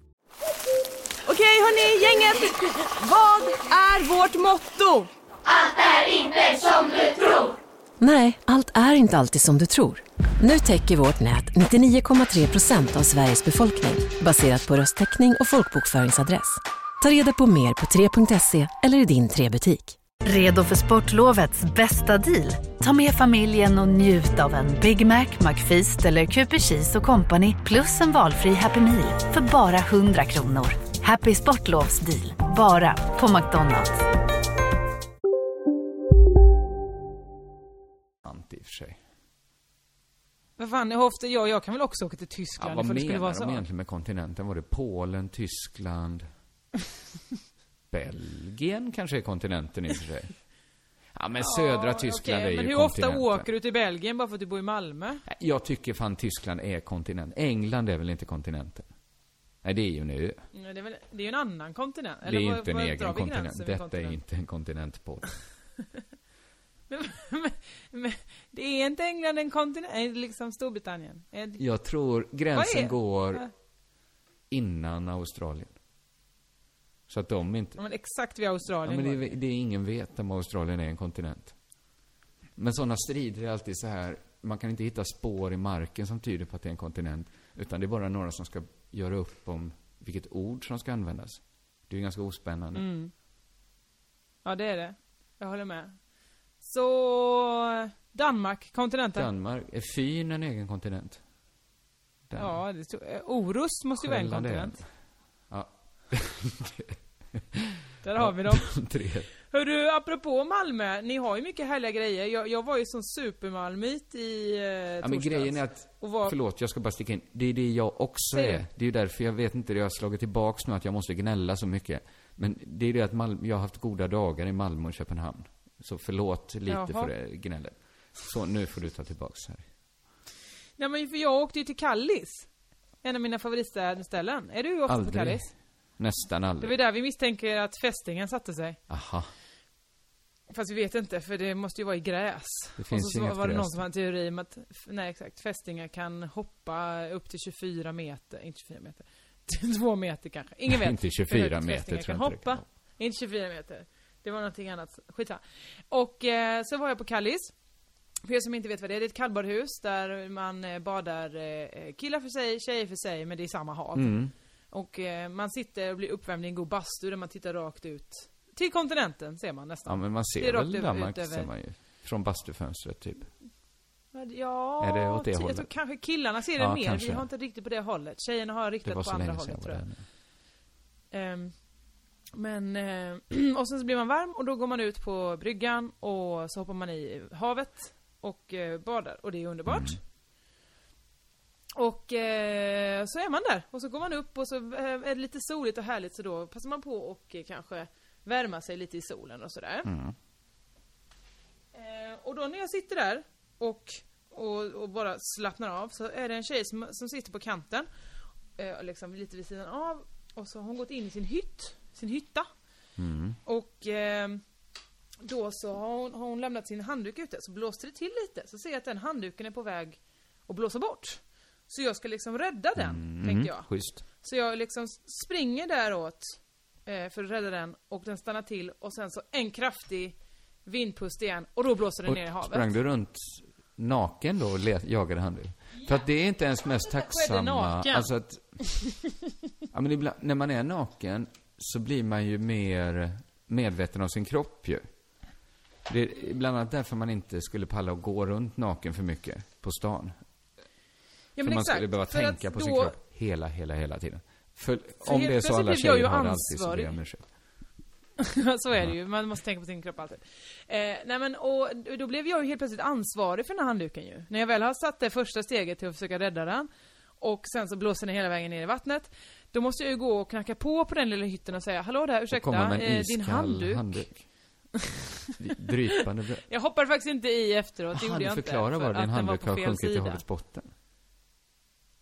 Hörni, gänget! Vad är vårt motto? Nej, allt är inte alltid som du tror. Nu täcker vårt nät 99,3 procent av Sveriges befolkning baserat på röstteckning och folkbokföringsadress. Ta reda på mer på 3.se eller i din 3-butik. Redo för sportlovets bästa deal? Ta med familjen och njut av en Big Mac, McFeast eller Cooper Cheese och Company plus en valfri Happy Meal för bara 100 kronor. Happy Sportlovs deal, bara på McDonalds. Sant i och för sig. Vad fan, hur ofta, jag, jag kan väl också åka till Ja, Tyskland vad ifall det skulle menar vara de så. egentligen med kontinenten? Var det Polen, Tyskland, Belgien kanske är kontinenten i och för sig? Ja, men södra Ja, Tyskland är Men ju hur ofta kontinenten. åker du till Belgien bara för att du bor i Malmö? Jag tycker fan Tyskland är kontinent. England är väl inte kontinenten? Nej, det är ju en ö. Nej, Det är, väl, det är ju en annan kontinent. Det är vad- inte en vad egen kontinent. Detta är kontinent? inte en kontinentpodd. Men det är inte England en kontinent? Är liksom Storbritannien? Är det- Jag tror gränsen är- går Ja. innan Australien. Så att de inte... Ja, men exakt vid Ja, Australien men går det, det är ingen vet om Australien är en kontinent. Men sådana strider är alltid så här, man kan inte hitta spår i marken som tyder på att det är en kontinent. Utan det är bara några som ska göra upp om vilket ord som ska användas. Det är ju ganska ospännande. Mm. Ja, det är det. Jag håller med. Så... Danmark, kontinenten. Danmark, är Fyn en egen kontinent? Den. Ja, det tror, eh, Orust måste ju vara en kontinent. Ja, Där har vi dem. tre. Hörru, apropå Malmö, ni har ju mycket härliga grejer. Jag, jag var ju som supermalmit i eh, Ja, men grejen är att, Och var, förlåt, jag ska bara sticka in. Det är det jag också det. är. Det är ju därför jag vet inte, det har slagit tillbaks nu att jag måste gnälla så mycket. Men det är det att Malmö, jag har haft goda dagar i Malmö och Köpenhamn. Så förlåt lite Jaha. för det gnället. Så nu får du ta tillbaks här. Nej men för jag åkte ju till Kallis. En av mina favoritställen. Är du på Aldrig. Kallis? Nästan Det var aldrig. där vi misstänker att fästingen satte sig. Aha. Fast vi vet inte, för det måste ju vara i gräs. Det finns och så ju inget var det någon som hade en teori om att, nej exakt, fästingar kan hoppa upp till 24 meter, inte 24 meter, till 2 meter kanske. Ingen vet. Inte hur 24 högt meter tror kan jag inte det hoppa. Inte 24 meter. Det var någonting annat. Skitsamma. Och eh, så var jag på Kallis. För er som inte vet vad det är, det är ett kallbadhus där man eh, badar eh, killar för sig, tjejer för sig, men det är samma hav. Mm. Och eh, man sitter och blir uppvärmd i en god bastu där man tittar rakt ut till kontinenten, ser man nästan. Ja, men man ser väl Danmark, ut ser man ju. Från bastufönstret, typ. Ja, Är det åt det jag hållet? tror kanske killarna ser det Ja, mer. kanske. Vi har inte riktigt på det hållet. Tjejerna har riktat på andra hållet jag tror jag. där. Ehm, men, eh, och sen så blir man varm och då går man ut på bryggan och så hoppar man i havet och eh, badar och det är underbart. Mm. Och eh, så är man där och så går man upp och så eh, är det lite soligt och härligt så då passar man på och eh, kanske värma sig lite i solen och sådär. Mm. Eh, och då när jag sitter där och, och, och bara slappnar av så är det en tjej som, som sitter på kanten, eh, liksom lite vid sidan av. Och så har hon gått in i sin hytt, sin hytta. Mm. Och eh, då så har hon, har hon lämnat sin handduk ute, så blåste det till lite. Så ser jag att den handduken är på väg att blåsa bort. Så jag ska liksom rädda den, Mm. tänkte jag. Schysst. Så jag liksom springer däråt eh, för att rädda den och den stannar till och sen så en kraftig vindpust igen och då blåser den ner i Och havet. sprang du runt naken då och jagade handduk? För att det är inte ens mest tacksamma, naken. alltså att... ja men ibland, när man är naken så blir man ju mer medveten om sin kropp ju. Det är bland annat därför man inte skulle palla att gå runt naken för mycket på stan. Ja, för man skulle behöva tänka på då, sin kropp hela, hela, hela tiden. För, För om det är så alla tjejer har alltid så ber jag om ursäkt. så är det ju, man måste tänka på sin kropp alltid. Eh, nej men och då blev jag ju helt plötsligt ansvarig för den här handduken ju. När jag väl har satt det första steget till att försöka rädda den och sen så blåser den hela vägen ner i vattnet. Då måste jag ju gå och knacka på på den lilla hytten och säga Hallå där, ursäkta, eh, din handduk. handduk. Drypande. Jag hoppade faktiskt inte i efteråt, det Jaha, gjorde jag inte. förklarar för bara, din var handduk har sjunkit sida. havets botten.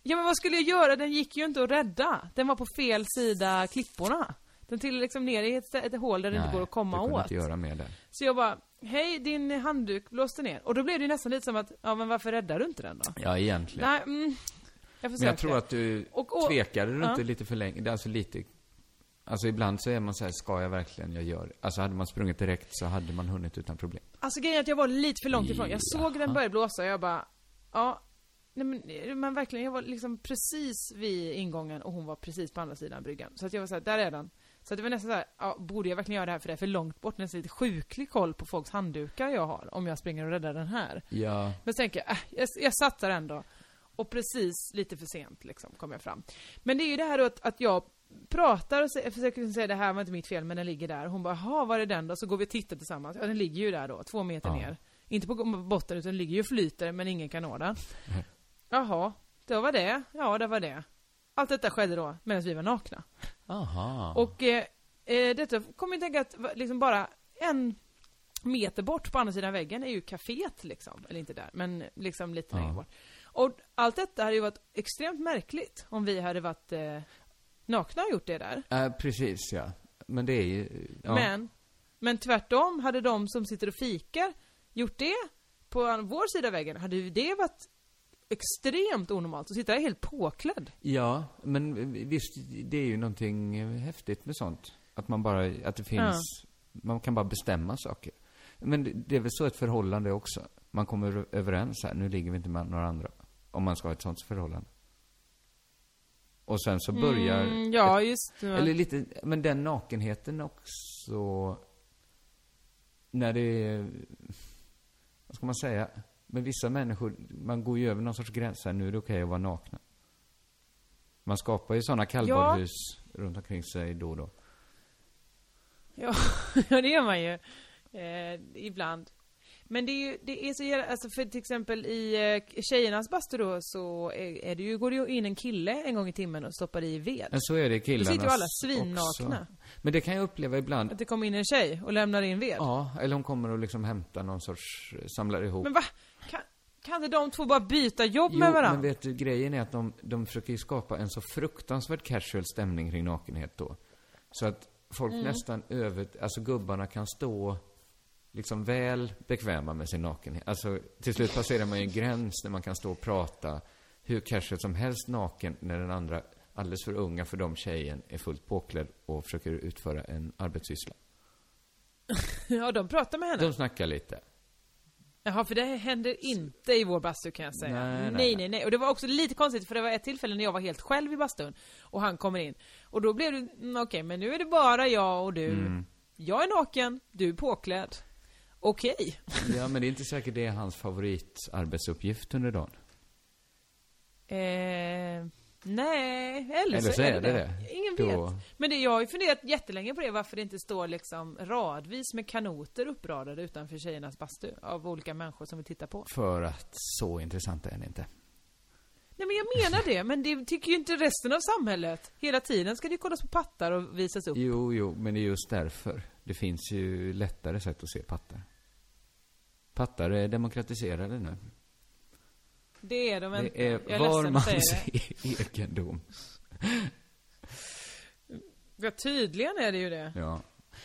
Ja men vad skulle jag göra? Den gick ju inte att rädda. Den var på fel sida klipporna. Den till liksom ner i ett, ett hål där det inte går att komma åt. inte göra mer där. Så jag bara, hej din handduk blåste ner. Och då blev det ju nästan lite som att, ja men varför räddar du inte den då? Ja, egentligen. Nej, mm, jag försökte. Men jag tror att du Och- och- tvekade du ja. inte lite för länge? Alltså lite... Alltså ibland så är man så här, ska jag verkligen, jag gör. Alltså hade man sprungit direkt så hade man hunnit utan problem. Alltså grejen är att jag var lite för långt ifrån. Jag såg den börja blåsa och jag bara, ja. Nej men, men verkligen, jag var liksom precis vid ingången och hon var precis på andra sidan bryggan. Så att jag var såhär, där är den. Så det var nästan så här, ja, borde jag verkligen göra det här för det är för långt bort? Nästan lite sjuklig koll på folks handdukar jag har, om jag springer och räddar den här. Ja. Men så tänker jag, äh, jag, jag satsar ändå. Och precis lite för sent liksom, kom jag fram. Men det är ju det här att, att jag pratar och sä- försöker säga det här var inte mitt fel, men den ligger där. Hon bara, jaha, var är den då? Så går vi och tittar tillsammans. Ja, den ligger ju där då, två meter Ja. ner. Inte på botten, utan den ligger ju och flyter, men ingen kan nå den. Jaha, det var det. Ja, det var det. Allt detta skedde då medan vi var nakna. Aha. Och eh, eh, detta kommer jag tänka att liksom bara en meter bort på andra sidan väggen är ju kaféet liksom. Eller inte där, men liksom lite Ja. längre bort. Och allt detta hade ju varit extremt märkligt om vi hade varit eh, nakna och gjort det där. Äh, precis, ja. Men det är ju... Ja. Men, men tvärtom, hade de som sitter och fikar gjort det på vår sida av väggen, hade ju det varit extremt onormalt att sitta där helt påklädd. Ja, men visst, det är ju någonting häftigt med sånt. Att man bara, att det finns, man kan bara bestämma saker. Men det, det är väl så ett förhållande också. Man kommer överens här, nu ligger vi inte med några andra. Om man ska ha ett sånt förhållande. Och sen så börjar, Mm, ja, just det. eller lite, men den nakenheten också, när det är, vad ska man säga, med vissa människor, man går ju över någon sorts gräns här, nu är det okej att vara nakna. Man skapar ju sådana kallbadhus runt omkring sig då och då. Ja, ja, det gör man ju. Eh, ibland. Men det är ju, det är så jävla, alltså för till exempel i eh, tjejernas bastu då så är, är det ju, går det ju in en kille en gång i timmen och stoppar i ved. Men så är det i Då killarnas sitter ju alla svinnakna. också. Men det kan jag uppleva ibland. Att det kommer in en tjej och lämnar in ved. Ja, eller hon kommer och liksom hämtar någon sorts, samlar ihop. Men va? Kan, kan inte de två bara byta jobb Jo, med varandra? men vet du, grejen är att de, de försöker ju skapa en så fruktansvärt casual stämning kring nakenhet då. Så att folk Mm. nästan över, alltså gubbarna kan stå liksom väl bekväma med sin nakenhet. Alltså till slut passerar man ju en gräns när man kan stå och prata hur casual som helst naken när den andra, alldeles för unga för de tjejen, är fullt påklädd och försöker utföra en arbetssyssla. Ja, de pratar med henne. De snackar lite. Jaha, för det händer inte i vår bastu kan jag säga. Nej, nej, nej, nej. nej. Och det var också lite konstigt för det var ett tillfälle när jag var helt själv i bastun och han kommer in. Och då blev det, mm, okej, men nu är det bara jag och du. Mm. Jag är naken, du är påklädd. Okej. Ja, men det är inte säkert det är hans favoritarbetsuppgift under dagen. Eh, nej, eller, så, är det det. Ingen Då- vet. Men det, jag har ju funderat jättelänge på det, varför det inte står liksom radvis med kanoter uppradade utanför tjejernas bastu av olika människor som vill titta på. För att så intressant är det inte. Nej men jag menar det, men det tycker ju inte resten av samhället. Hela tiden ska det ju kollas på pattar och visas upp. Jo, jo, men det är just därför. Det finns ju lättare sätt att se pattar. Pattar är demokratiserade nu. Det är de inte. Det är jag är var mans egendom. Ja, tydligen är det ju det. Ja.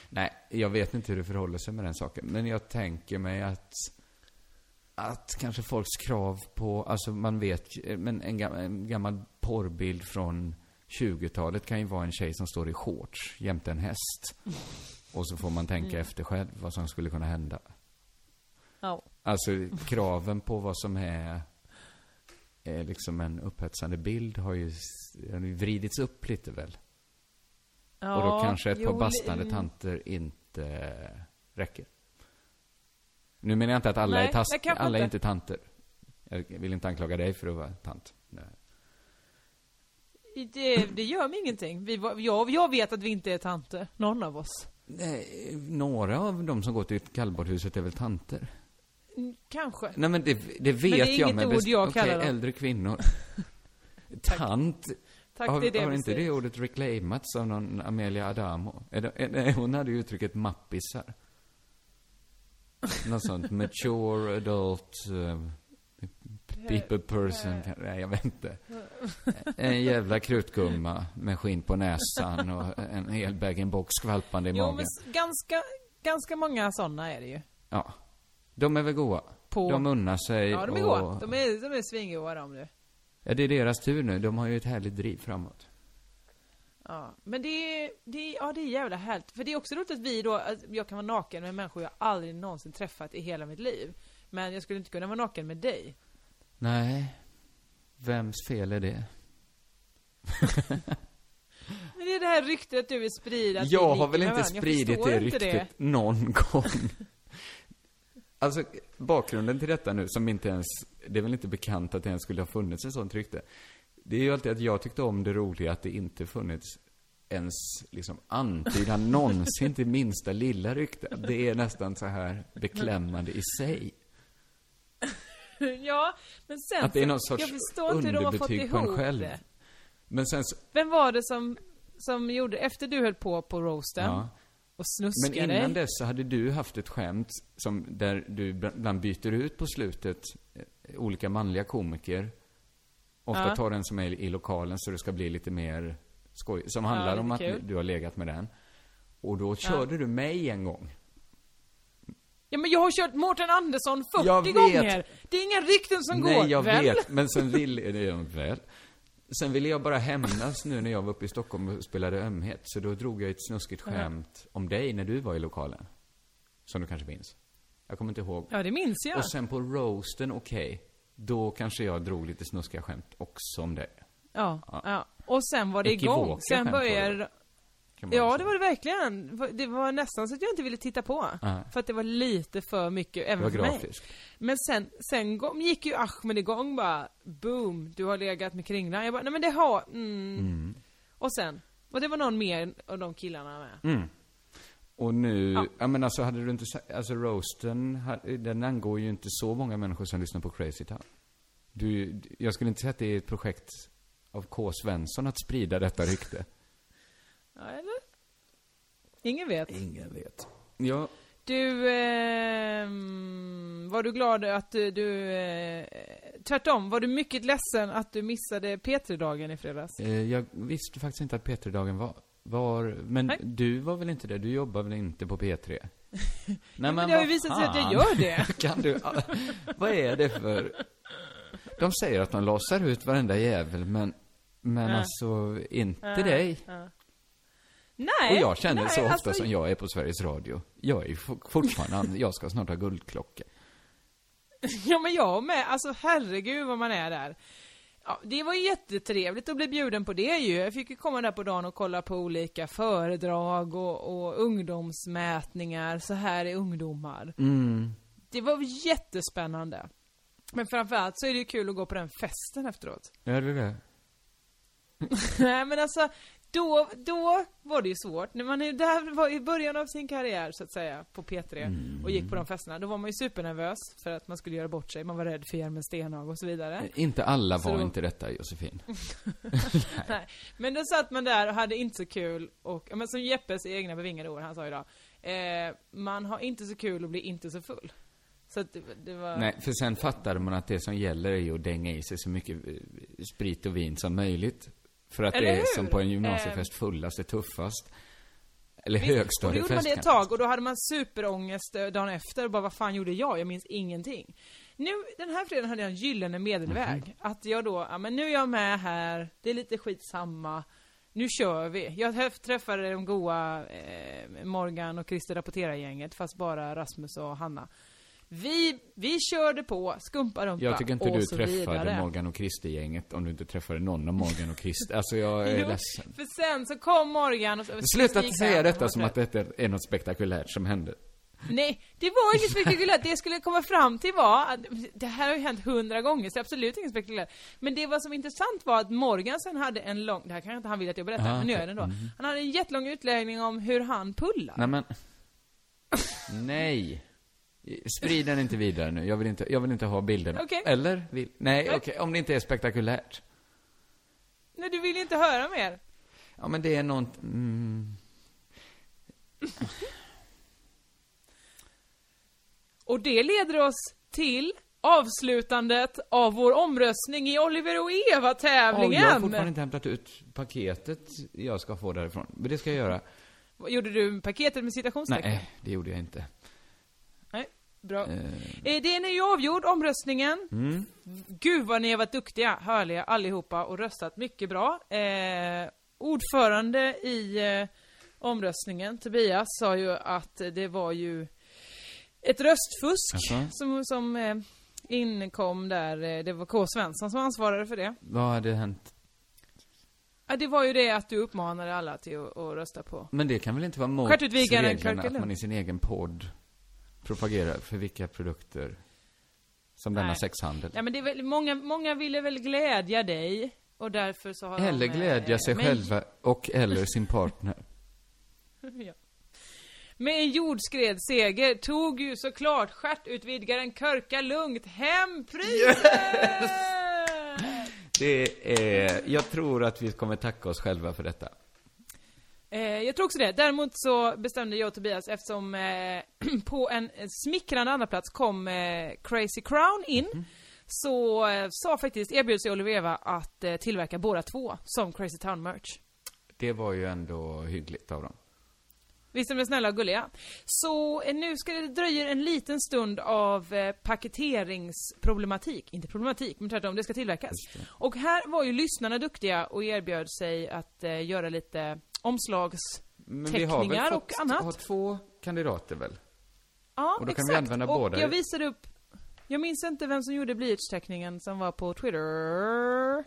Nej, jag vet inte hur det förhåller sig med den saken. Men jag tänker mig att att kanske folks krav på, alltså man vet, men en, gam, en gammal porrbild från 20-talet kan ju vara en tjej som står i shorts jämte en häst. Och så får man tänka Mm. efter efter själv vad som skulle kunna hända. Ja. Alltså kraven på vad som är, är liksom en upphetsande bild har ju, vridits upp lite väl. ja Och då kanske ett par jo, bastande mm. tanter inte räcker. Nu menar jag inte att alla Nej, är tas- nej, kanske alla är inte. inte tanter. Jag vill inte anklaga dig för att vara tant. Nej. Det, det gör mig ingenting. Vi, var- jag, jag vet att vi inte är tanter, någon av oss. Nej, några av de som går till kallbadhuset är väl tanter? Kanske. Nej men det, det vet det är jag men ord jag okej, dem. äldre kvinnor. Tant. Tack, har det det har inte det ordet reclaimats av någon Amelia Adamo? Är det, är det, hon hade ju uttrycket mappisar. Något sånt. Mature, adult, uh, people person. Nej, jag vet inte. En jävla krutgumma med skinn på näsan och en hel bag-in-box skvalpande i Jo, magen. men s- ganska, ganska många sådana är det ju. Ja. De är väl goa? På- De unnar sig Ja, de är och... goa. De är, de är svingoa de du. Ja, det är deras tur nu. De har ju ett härligt driv framåt. Ja, men det är, det är, ja det är jävla härligt. För det är också roligt att vi då, att jag kan vara naken med människor jag aldrig någonsin träffat i hela mitt liv. Men jag skulle inte kunna vara naken med dig. Nej. Vems fel är det? Men det är det här ryktet du vill sprida. Jag har väl inte spridit det ryktet någon gång. Alltså, bakgrunden till detta nu, som inte ens, det är väl inte bekant att det ens skulle ha funnits ett sånt rykte. Det är ju alltid att jag tyckte om det roliga att det inte funnits ens liksom antydan någonsin till minsta lilla rykte. Det är nästan så här beklämmande i sig. Ja, men sen Att det är någon sorts underbetyg på en själv. det. Men sen så, Vem var det som, som gjorde, efter du höll på på roasten ja. Och Men snuskade? innan dess så hade du haft ett skämt som, där du ibland byter ut på slutet eh, olika manliga komiker. Ofta Ja. tar den som är i lokalen så det ska bli lite mer skoj. Som Ja, handlar om att kul. du har legat med den. Och då körde du mig en gång. Ja men jag har kört Mårten Andersson 40 Jag vet. gånger! Det är inga rykten som Nej, går, jag väl? vet. Men sen ville, jag väl. Sen ville jag bara hämnas nu när jag var uppe i Stockholm och spelade ömhet. Så då drog jag ett snuskigt skämt om dig när du var i lokalen. Som du kanske minns. Jag kommer inte ihåg. Ja, det minns jag. Och sen på roasten, okej. Då kanske jag drog lite snuskiga skämt också om det. Ja, Ja. ja. Och sen var det igång. Sen började... Ja, det var det verkligen. Det var nästan så att jag inte ville titta på. Ja. För att det var lite för mycket, även för mig. Men sen, sen gick ju Ahmed igång bara, boom, du har legat med Kringlan. Jag bara, nej men det har, mm. Och sen, och det var någon mer av de killarna med. Mm. Och nu, ja. Ja. men alltså hade du inte alltså roasten, den angår ju inte så många människor som lyssnar på Crazy Town. Du, jag skulle inte säga att det är ett projekt av K. Svensson att sprida detta rykte. Ja, eller? Ingen vet. Ingen vet. Ja, Du, ehm, var du glad att du, eh, tvärtom, var du mycket ledsen att du missade P3-dagen i fredags? eh, jag visste faktiskt inte att P3-dagen var, var, men Nej. du var väl inte det? Du jobbar väl inte på P3? Nej men det har ju visat sig att jag gör det. kan du, vad är det för, de säger att de lossar ut varenda jävel, men, men Ja. alltså, inte Ja, dig. ja. Nej, Och jag känner nej, så ofta alltså, som jag är på Sveriges Radio. Jag är fortfarande, jag ska snart ha guldklocka. Ja men jag med, alltså herregud vad man är där. Ja, det var ju jättetrevligt att bli bjuden på det ju. Jag fick ju komma där på dagen och kolla på olika föredrag och, och ungdomsmätningar, så här är ungdomar. Mm. Det var jättespännande. Men framförallt så är det ju kul att gå på den festen efteråt. Gör du det? Nej men alltså, då, då var det ju svårt. När man är där var i början av sin karriär så att säga, på P3 och gick på de festerna, då var man ju supernervös för att man skulle göra bort sig, man var rädd för Hjelmen Stenhag och så vidare. Inte alla Så var då- inte detta, Josefin. Nej. Men då satt man där och hade inte så kul och, men som Jeppes egna bevingade ord, han sa idag, eh, man har inte så kul och blir inte så full. Så att det, det var... Nej, för sen fattade man att det som gäller är ju att dänga i sig så mycket eh, sprit och vin som möjligt. För att Eller det är hur? som på en gymnasiefest, fullast är tuffast. Eller Visst, och då högstadiefest gjorde man det ett tag och då hade man superångest eh, dagen efter och bara vad fan gjorde jag? Jag minns ingenting. Nu, den här fredagen hade jag en gyllene medelväg. Mhm. Att jag då, ja men nu är jag med här, det är lite skitsamma. Nu kör vi. Jag träff- träffade de goa eh, Morgan och Christer rapporterargänget fast bara Rasmus och Hanna. Vi, vi körde på, skumparumpa Jag tycker inte och du så träffade vidare. Morgan och Christer-gänget om du inte träffade någon av Morgan och Christer. Alltså jag är Jo, ledsen. För sen så kom Morgan och så, Sluta säga detta som att detta är något spektakulärt som hände. Nej, det var inget spektakulärt. Det jag skulle komma fram till var att det här har ju hänt hundra gånger, så absolut inget spektakulärt. Men det vad som intressant var att Morgan sen hade en lång, det här kanske inte han vill att jag berättar, Ah, men nu gör jag det ändå. Han hade en jättelång utläggning om hur han pullar. Nej men. Nej. Sprid den inte vidare nu. Jag vill inte, jag vill inte ha bilderna. Okej. Eller? Vill, nej, okej. Om det inte är spektakulärt. Nej, du vill ju inte höra mer. Ja, men det är något... Mm, Och det leder oss till avslutandet av vår omröstning i Oliver och Åh, jag har Eva-tävlingen. fortfarande inte hämtat ut paketet jag ska få därifrån. Men det ska jag göra. Gjorde du paketet med citationstecken? Nej, det gjorde jag inte. Bra. Eh, Eh, Den är ju avgjord, omröstningen. mm. Gud vad ni har varit duktiga, härliga allihopa och röstat mycket bra. Eh, ordförande i eh, omröstningen, Tobias, sa ju att det var ju ett röstfusk Jaså? som, som eh, inkom där. Eh, det var K. Svensson som ansvarade för det. Vad hade hänt? Ja, det var ju det att du uppmanade alla till att, att rösta på. Men det kan väl inte vara mot reglerna att man i sin egen podd propagerar för vilka produkter som denna Nej. sexhandel. Ja, men det är väl, många, många ville väl glädja dig. Och därför så har Eller de... eh, glädja sig men- själva och eller sin partner. ja. Med en jordskredsseger tog ju såklart stjärtutvidgaren Körka lugnt hem priset! Det är, jag tror att vi kommer tacka oss själva för detta. Eh, jag tror också det. Däremot så bestämde jag och Tobias eftersom eh, på en smickrande andra plats kom eh, Crazy Crown in. Mhm. Så eh, sa faktiskt, erbjöd sig Oliver Eva att eh, tillverka båda två som Crazy Town merch. Det var ju ändå hyggligt av dem. Visst är de snälla och gulliga? Så eh, nu ska det dröja en liten stund av eh, paketeringsproblematik. Inte problematik, men tvärtom, det ska tillverkas. Och här var ju lyssnarna duktiga och erbjöd sig att göra lite omslags... Men vi har väl och annat. två kandidater väl? Ja, Och då kan exakt. vi använda och båda jag visade upp... Jag minns inte vem som gjorde blyertsteckningen som var på Twitter.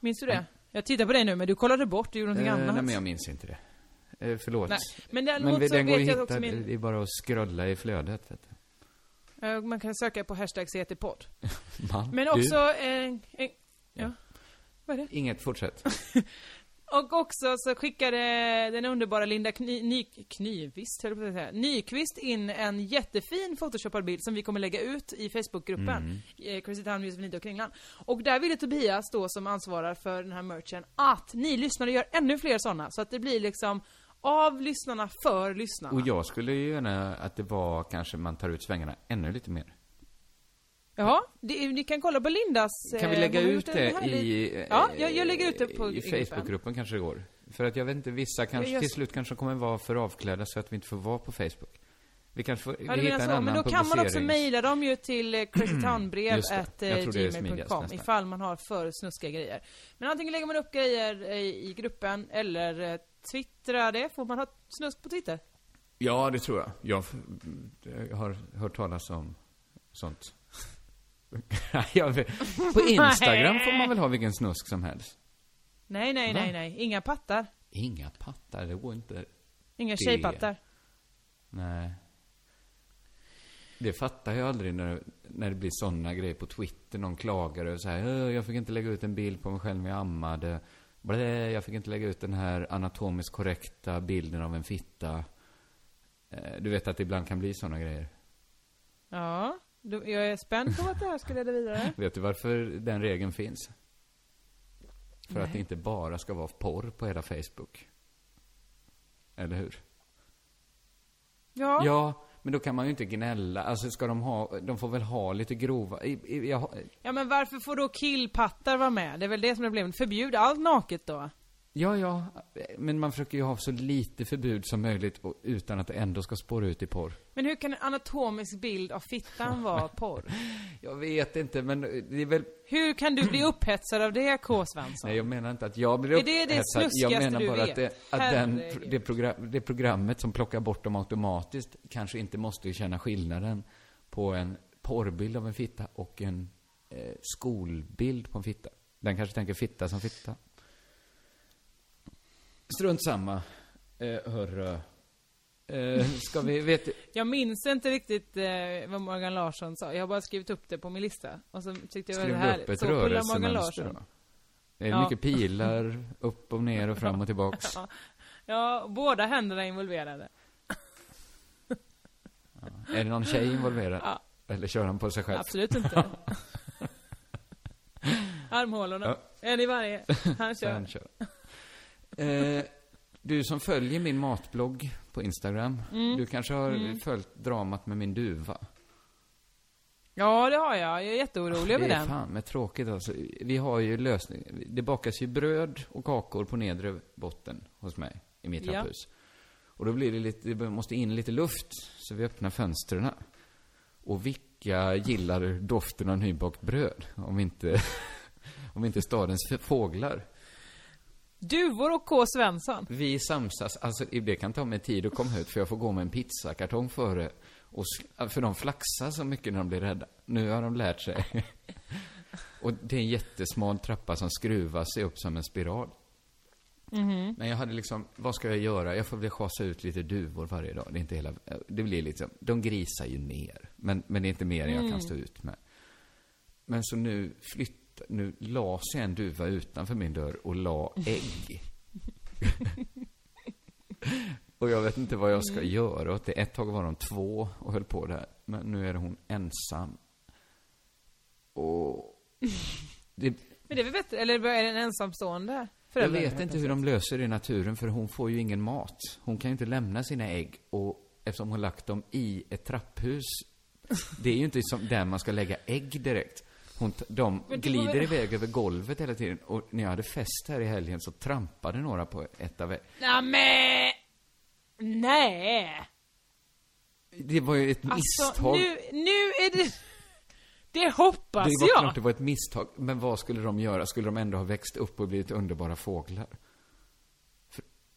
Minns du det? Jag tittar på dig nu, men du kollade bort, du gjorde någonting Eh, annat. nej, men jag minns inte det. Eh, förlåt. Nej, men men den går att också hitta, min... det är bara att scrolla i flödet, vet du. Eh, Man kan söka på hashtag CT-podd. Men också... Eh, eh, ja. Vad är det? Inget, fortsätt. Och också så skickade den underbara Linda Kny, Ny, Knyvist, höll jag på att säga, Nyqvist in en jättefin photoshopad bild som vi kommer lägga ut i Facebookgruppen. Mm. Eh, Crazy Town, Nito och Kringlan. Och där ville Tobias då som ansvarar för den här merchen att ni lyssnare gör ännu fler sådana. Så att det blir liksom av lyssnarna för lyssnarna. Och jag skulle ju gärna att det var kanske man tar ut svängarna ännu lite mer. Ja, det, ni kan kolla på Lindas... Kan vi eh, lägga ut det i... eh, Ja, jag- jag lägger ut det på- I i gruppen. Facebookgruppen kanske det går. För att jag vet inte, vissa kanske Jag- till slut kanske kommer vara för avklädda så att vi inte får vara på Facebook. Vi kanske får, Ja, vi hittar en så, annan men då kan man också mejla dem ju till eh, crazytownbrev Just det. at eh, nästan. ifall man har för snuskiga grejer. Men antingen lägger man upp grejer eh, i gruppen eller eh, twittrar det. Får man ha snusk på Twitter? Ja, det tror jag. Jag, jag har hört talas om sånt. på Instagram får man väl ha vilken snusk som helst? Nej, nej, Va? nej, nej. Inga pattar. Inga pattar, det går inte. Inga Det- tjejpattar. Nej. Det fattar jag aldrig när, när det blir sådana grejer på Twitter. Någon klagar över så här, "Åh, jag fick inte lägga ut en bild på mig själv när jag ammade. Blä, jag fick inte lägga ut den här anatomiskt korrekta bilden av en fitta. Eh, Du vet att det ibland kan bli sådana grejer. Ja, jag är spänd på vart det här ska leda vidare. Vet du varför den regeln finns? För att det inte bara ska vara porr på hela Facebook. Eller hur? Ja, Ja, men då kan man ju inte gnälla. Alltså ska de ha, de får väl ha lite grova, i, i, jag, ja men varför får då killpattar vara med? Det är väl det som är problemet. Förbjud allt naket då. Ja, ja, men man försöker ju ha så lite förbud som möjligt och, utan att det ändå ska spåra ut i porr. Men hur kan en anatomisk bild av fittan vara porr? Jag vet inte, men det är väl, Hur kan du bli upphetsad av det, K. Svensson? nej jag menar inte att jag blir Är det det upphetsad. Jag snuskigaste menar bara att, det, att den, det, program, det programmet som plockar bort dem automatiskt kanske inte måste känna skillnaden på en porrbild av en fitta och en eh, skolbild på en fitta. Den kanske tänker fitta som fitta. Strunt samma. Eh, hörru. Eh, ska vi, vet Jag minns inte riktigt eh, vad Morgan Larsson sa. Jag har bara skrivit upp det på min lista. Och så tyckte jag det var du upp härligt. ett rörelsemönster då? Är det Ja. mycket pilar, upp och ner och fram och tillbaks? Ja. Ja, båda händerna är involverade. Är det någon tjej involverad? Ja. Eller kör han på sig själv? Absolut inte. Armhålorna. Ja. En i varje. Han kör. han kör. Eh, du som följer min matblogg på Instagram, Mm. du kanske har följt dramat med min duva? Ja, det har jag. Jag är jätteorolig över det är den. fan med tråkigt alltså. Vi har ju lösning. Det bakas ju bröd och kakor på nedre botten hos mig, i mitt Ja. trapphus. Och då blir det lite, det måste in lite luft, så vi öppnar fönstren. Och vilka gillar doften av nybakt bröd? Om inte, om inte stadens fåglar. Duvor och K. Svensson. Vi samsas, alltså det kan ta mig tid att komma ut för jag får gå med en pizzakartong före. Och, för de flaxar så mycket när de blir rädda. Nu har de lärt sig. och det är en jättesmal trappa som skruvar sig upp som en spiral. Men jag hade liksom, vad ska jag göra? Jag får väl schasa ut lite duvor varje dag. Det är inte hela, det blir liksom, de grisar ju ner. Men, men det är inte mer än jag kan stå ut med. Men så nu flytt, nu la sig en duva utanför min dörr och la ägg. och jag vet inte vad jag ska göra åt det. Ett tag var de två och höll på där. Men nu är hon ensam. Och... Det, Men det är väl bättre, eller är det en ensamstående jag vet inte hur de löser det i naturen, för hon får ju ingen mat. Hon kan ju inte lämna sina ägg, och eftersom hon lagt dem i ett trapphus, det är ju inte som där man ska lägga ägg direkt. Hon, de glider var iväg över golvet hela tiden, och när jag hade fest här i helgen så trampade några på ett av. Nämen! Nej! Det var ju ett Alltså, misstag. nu, nu är det... Det hoppas det var jag! klart det var ett misstag, men vad skulle de göra? Skulle de ändå ha växt upp och blivit underbara fåglar?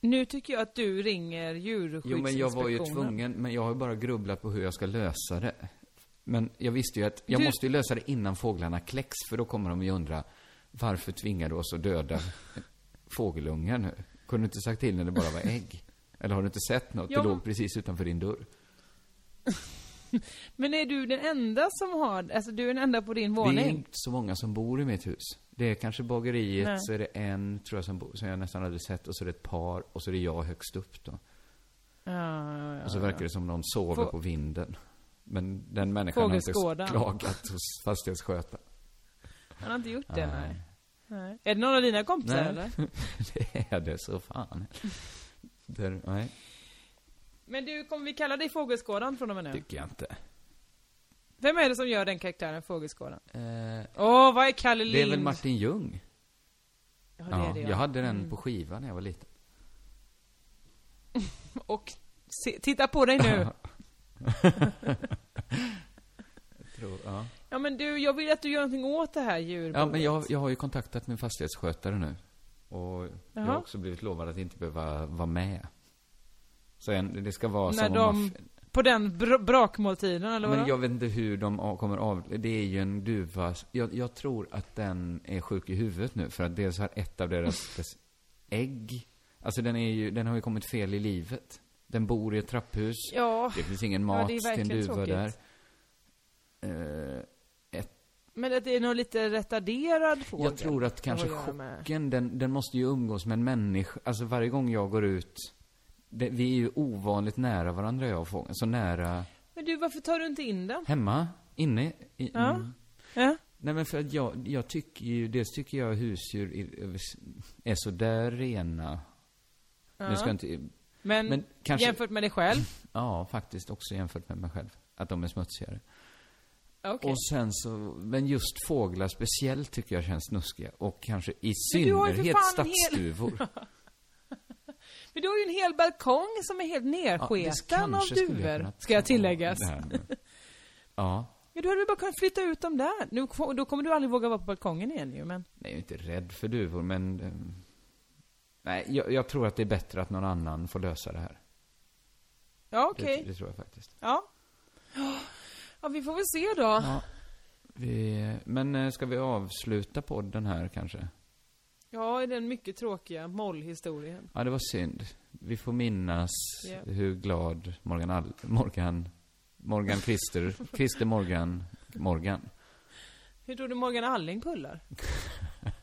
Nu tycker jag att du ringer Jo, djurskyddsinspektionen. men jag var ju tvungen, men jag har ju bara grubblat på hur jag ska lösa det. Men jag visste ju att jag Du- måste ju lösa det innan fåglarna kläcks, för då kommer de ju undra, varför tvingar du oss att döda fågelungar nu? Kunde du inte sagt till när det bara var ägg? Eller har du inte sett något? Ja, det låg precis utanför din dörr. Men är du den enda som har, alltså du är den enda på din Det är våning? inte så många som bor i mitt hus. Det är kanske bageriet, Nej. så är det en, tror jag, som, bor, som jag nästan aldrig sett, och så är det ett par, och så är det jag högst upp då. Ja, ja, ja. Och så verkar det som någon sover Få- på vinden. Men den människan har inte klagat hos fastighetsskötaren. Han har inte gjort det, nej. Nej. nej. Är det någon av dina kompisar Nej. eller? Det är det så fan. Där, nej, Men du, kommer vi kalla dig Fågelskådaren från och med nu? tycker jag inte. Vem är det som gör den karaktären, Fågelskådaren? Eh, Åh, vad är Kalle Lind? det är väl Martin Ljung? Ja, det Ja, är det, jag hade den Mm. på skiva när jag var liten. Och se, titta på dig nu! Tror, ja. Ja men du, jag vill att du gör någonting åt det här djurboet. ja, men jag, jag har ju kontaktat min fastighetsskötare nu. Och jag har Jaha. också blivit lovad att inte behöva vara med. Så en, det ska vara När som de- om man, På den br brakmåltiden, eller Men vadå? jag vet inte hur de kommer av... Det är ju en duva. Jag, jag tror att den är sjuk i huvudet nu. För att dels har ett av deras ägg... Alltså den är ju, den har ju kommit fel i livet. Den bor i ett trapphus. Ja, Det finns ingen Ja, mat är till en duva där. tråkigt. Eh, men att det är nog lite retarderad fågel. jag tror att kanske chocken, den, den måste ju umgås med en människa. Alltså varje gång jag går ut... Det, vi är ju ovanligt nära varandra, jag och fågeln. Så nära... Men du, varför tar du inte in den? Hemma? Inne? I, Ja. mm. Ja? Nej men för att jag, jag tycker ju, dels tycker jag husdjur är, är sådär rena. Nu ska jag inte, Men, men kanske, jämfört med dig själv? ja faktiskt också jämfört med mig själv. Att de är smutsigare. Okej. Och sen så, men just fåglar speciellt tycker jag känns snuskiga. Och kanske i Men synnerhet hel- stadsduvor. Men du har ju en hel balkong som är helt nersketen av kanske skulle duvor, ska jag tilläggas. Ja. Ja, du hade väl bara kunnat flytta ut dem där? Nu, då kommer du aldrig våga vara på balkongen igen ju, men... Nej, jag är inte rädd för duvor, men... Nej, jag, jag tror att det är bättre att någon annan får lösa det här. Ja, okej. Det, det tror jag faktiskt. Ja. Ja, vi får väl se då. Ja. Vi, men eh, ska vi avsluta podden här kanske? Ja, i den mycket tråkiga mollhistorien. Ja, det var synd. Vi får minnas Ja. hur glad Morgan All Morgan Morgan Christer, Christer Morgan, Morgan. Hur tror du Morgan Alling pullar?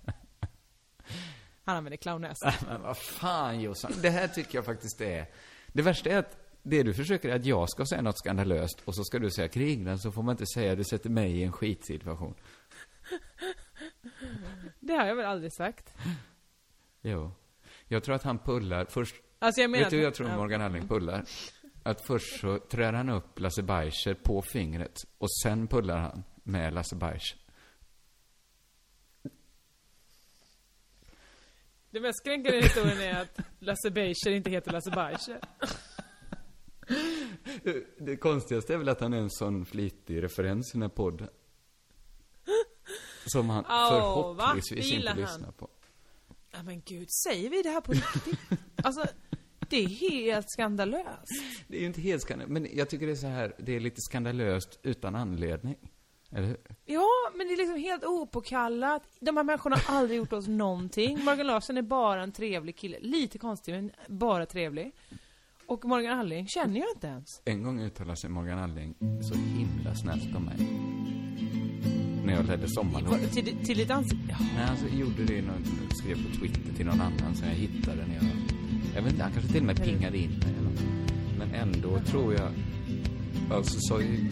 Han använder clownnäsa. Men vad fan Jossan, det här tycker jag faktiskt är... Det värsta är att det du försöker är att jag ska säga något skandalöst och så ska du säga Kringlan så får man inte säga du sätter mig i en skitsituation. Det har jag väl aldrig sagt? Jo. Jag tror att han pullar, först, Alltså jag menar... vet du jag tror. Morgan Alling pullar? Att först så trär han upp Lasse Beischer på fingret och sen pullar han med Lasse Beischer. Det mest kränkande i historien är att Lasse Beischer inte heter Lasse Beischer. Det konstigaste är väl att han är en sån flitig referens i den här podden. Som han Åh, förhoppningsvis inte han. lyssnar på. Ja men gud, säger vi det här på riktigt? Alltså, det är helt skandalöst. Det är ju inte helt skandalöst, men jag tycker det är så här, det är lite skandalöst utan anledning. Eller? Ja, men det är liksom helt opåkallat. De här människorna har aldrig gjort oss någonting. Morgan Larsson är bara en trevlig kille. Lite konstig, men bara trevlig. Och Morgan Alling känner jag inte ens. En gång uttalade sig Morgan Alling så himla snällt om mig. När jag ledde. Var- Till, till ditt ansikte? Ja. Nej, alltså gjorde det någon, skrev på Twitter till någon annan som jag hittade när jag... Jag vet inte, han kanske till och med pingade in mig eller något. Men ändå tror jag... Alltså ju...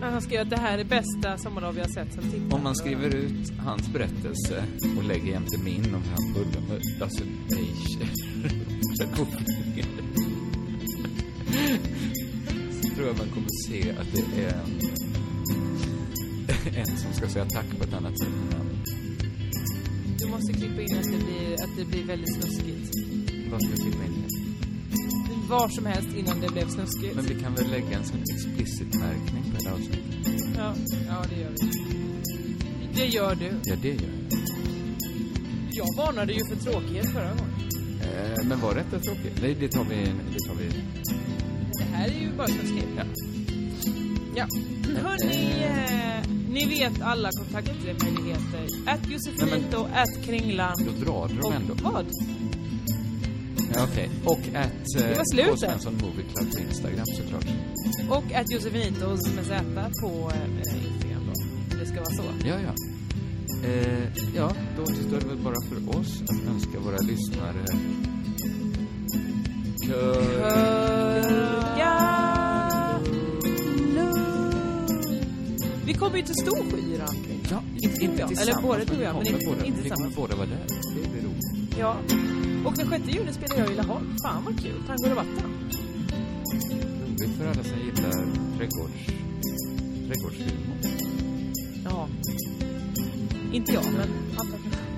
Han skrev att det här är bästa sommarlov vi har sett sen tittade. Om man skriver ut hans berättelse och lägger jämte min om han bullar med... Alltså, nej, jag går Så tror jag man kommer se att det är en, en som ska säga tack på ett annat sätt än en. Du måste klippa in att det blir, att det blir väldigt snuskigt. Jag klippa in det? Var som helst innan det blev snuskigt. Men vi kan väl lägga en sån explicit-märkning på här avsnittet? Ja, ja, det gör vi. Det gör du. Ja, det gör jag. Jag varnade ju för tråkighet förra gången. Eh, men var detta tråkigt? Nej, det tar vi... Det tar vi... Det här är ju bara snuskigt. Ja. Ja. Hörni, eh, ni vet alla kontaktmöjligheter. Att Josefinito, att Kringlan. Då drar dem Och ändå. vad? Ja, okej. Och att... Eh, var slutet. K. Svensson Movie Club på Instagram såklart. Och att Josefinitos med Z på eh, Instagram då. Det ska vara så. Ja, ja. Eh, ja, då återstår det väl bara för oss att önska våra lyssnare... Kör... Vi kommer ju till Storskyran. Ja, inte, inte tillsammans, Eller både du och vi jag, men kommer inte- båda, inte Vi kommer tillsammans. båda vara där. Det blir roligt. Ja. Och den 6 juni spelar jag i Laholm. Fan vad kul. Tango och vatten. Roligt för alla som gillar trädgårds... trädgårdshumor. Ja. Inte jag, men andra kanske.